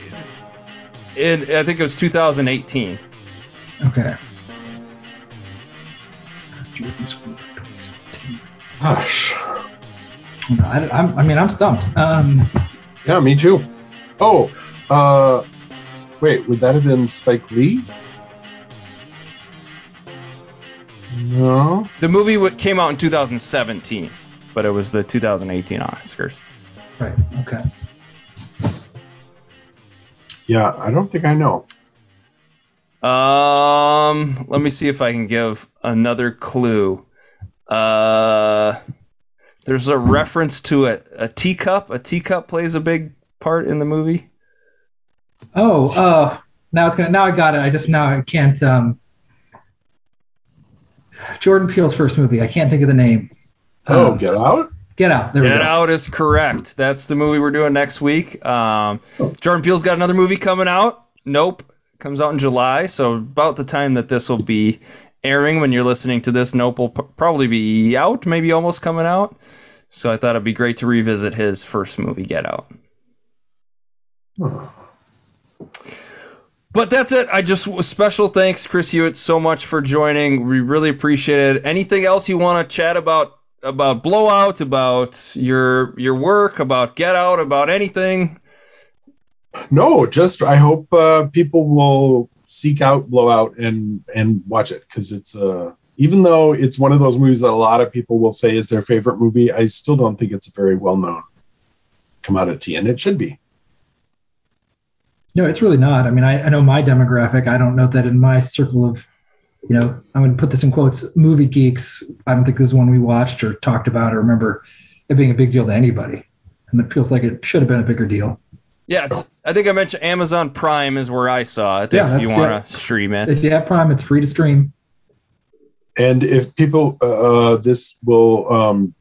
Speaker 3: it, I think it was 2018.
Speaker 4: okay. Best written screenplay 2017.
Speaker 10: Gosh.
Speaker 4: No, I, I'm, I mean, I'm stumped. Um,
Speaker 10: Yeah, me too. Oh, uh, wait, would that have been Spike Lee? No.
Speaker 3: The movie w- came out in 2017, but it was the 2018 Oscars.
Speaker 4: right. Okay.
Speaker 10: Yeah, I don't think I know.
Speaker 3: Um, let me see if I can give another clue. Uh, there's a reference to a, a teacup. A teacup plays a big part in the movie.
Speaker 4: Oh, uh, now it's gonna. Now I got it. I just now I can't. Um, Jordan Peele's first movie. I can't think of the name.
Speaker 10: Oh,
Speaker 4: Um,
Speaker 10: Get Out?
Speaker 4: Get Out. There we
Speaker 3: Get
Speaker 4: go.
Speaker 3: Out is correct. That's the movie we're doing next week. Um, Jordan Peele's got another movie coming out. Nope, comes out in July. So about the time that this will be airing when you're listening to this, Nope will p- probably be out, maybe almost coming out. So I thought it'd be great to revisit his first movie, Get Out. But that's it. I just special thanks, Chris Hewitt, so much for joining. We really appreciate it. Anything else you want to chat about about Blowout, about your your work, about Get Out, about anything?
Speaker 10: No, just I hope uh, people will seek out Blowout and and watch it because it's uh even though it's one of those movies that a lot of people will say is their favorite movie, I still don't think it's a very well known commodity, and it should be.
Speaker 4: No, it's really not. I mean, I, I know my demographic. I don't know that in my circle of, you know, I'm going to put this in quotes, movie geeks. I don't think this is one we watched or talked about or remember it being a big deal to anybody. And it feels like it should have been a bigger deal.
Speaker 3: Yeah, it's, I think I mentioned Amazon Prime is where I saw it.
Speaker 4: Yeah,
Speaker 3: if you want
Speaker 4: it.
Speaker 3: to stream it.
Speaker 4: If you have Prime, it's free to stream.
Speaker 10: And if people, uh, this will um,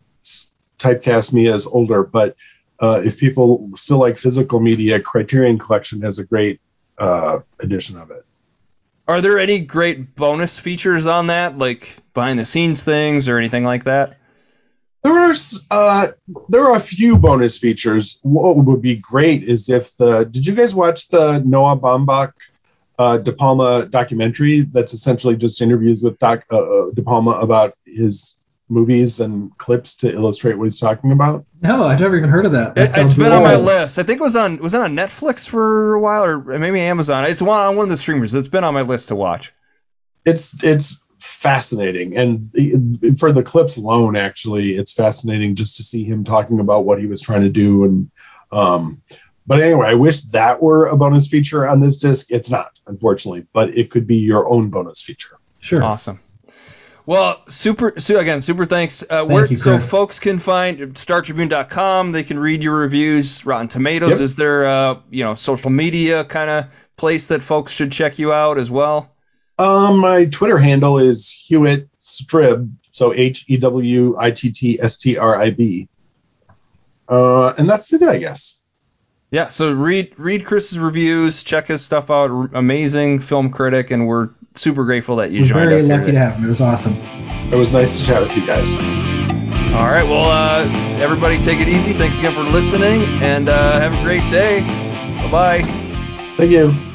Speaker 10: typecast me as older, but uh, if people still like physical media, Criterion Collection has a great uh, edition of it.
Speaker 3: Are there any great bonus features on that, like behind the scenes things or anything like that?
Speaker 10: There are uh, there are a few bonus features. What would be great is if the did you guys watch the Noah Baumbach uh, De Palma documentary? That's essentially just interviews with Doc, uh, uh, De Palma about his movies and clips to illustrate what he's talking about.
Speaker 4: No, I've never even heard of that. that
Speaker 3: It, it's
Speaker 4: sounds
Speaker 3: been
Speaker 4: really
Speaker 3: on my list. I think it was on was it on Netflix for a while or maybe Amazon. It's one on one of the streamers. It's been on my list to watch.
Speaker 10: It's it's fascinating, and for the clips alone, actually, it's fascinating just to see him talking about what he was trying to do and. Um, but anyway, I wish that were a bonus feature on this disc. It's not, unfortunately, but it could be your own bonus feature.
Speaker 4: Sure.
Speaker 3: Awesome. Well, super. So again, super thanks. Uh, where,
Speaker 4: you,
Speaker 3: so folks can find StarTribune.com. They can read your reviews. Rotten Tomatoes
Speaker 10: Yep.
Speaker 3: is there. Uh, you know, social media kind of place that folks should check you out as well.
Speaker 10: Um, my Twitter handle is Hewitt Strib, so H E W I T T S T R I B. Uh, and that's it, I guess.
Speaker 3: Yeah. So read read Chris's reviews. Check his stuff out. R- Amazing film critic, and we're super grateful that you
Speaker 4: We're
Speaker 3: joined
Speaker 4: very
Speaker 3: us here.
Speaker 4: lucky to have him. It was awesome.
Speaker 10: It was nice to chat with you guys.
Speaker 3: All right. Well, uh, everybody take it easy. Thanks again for listening, and uh, have a great day. Bye bye.
Speaker 10: Thank you.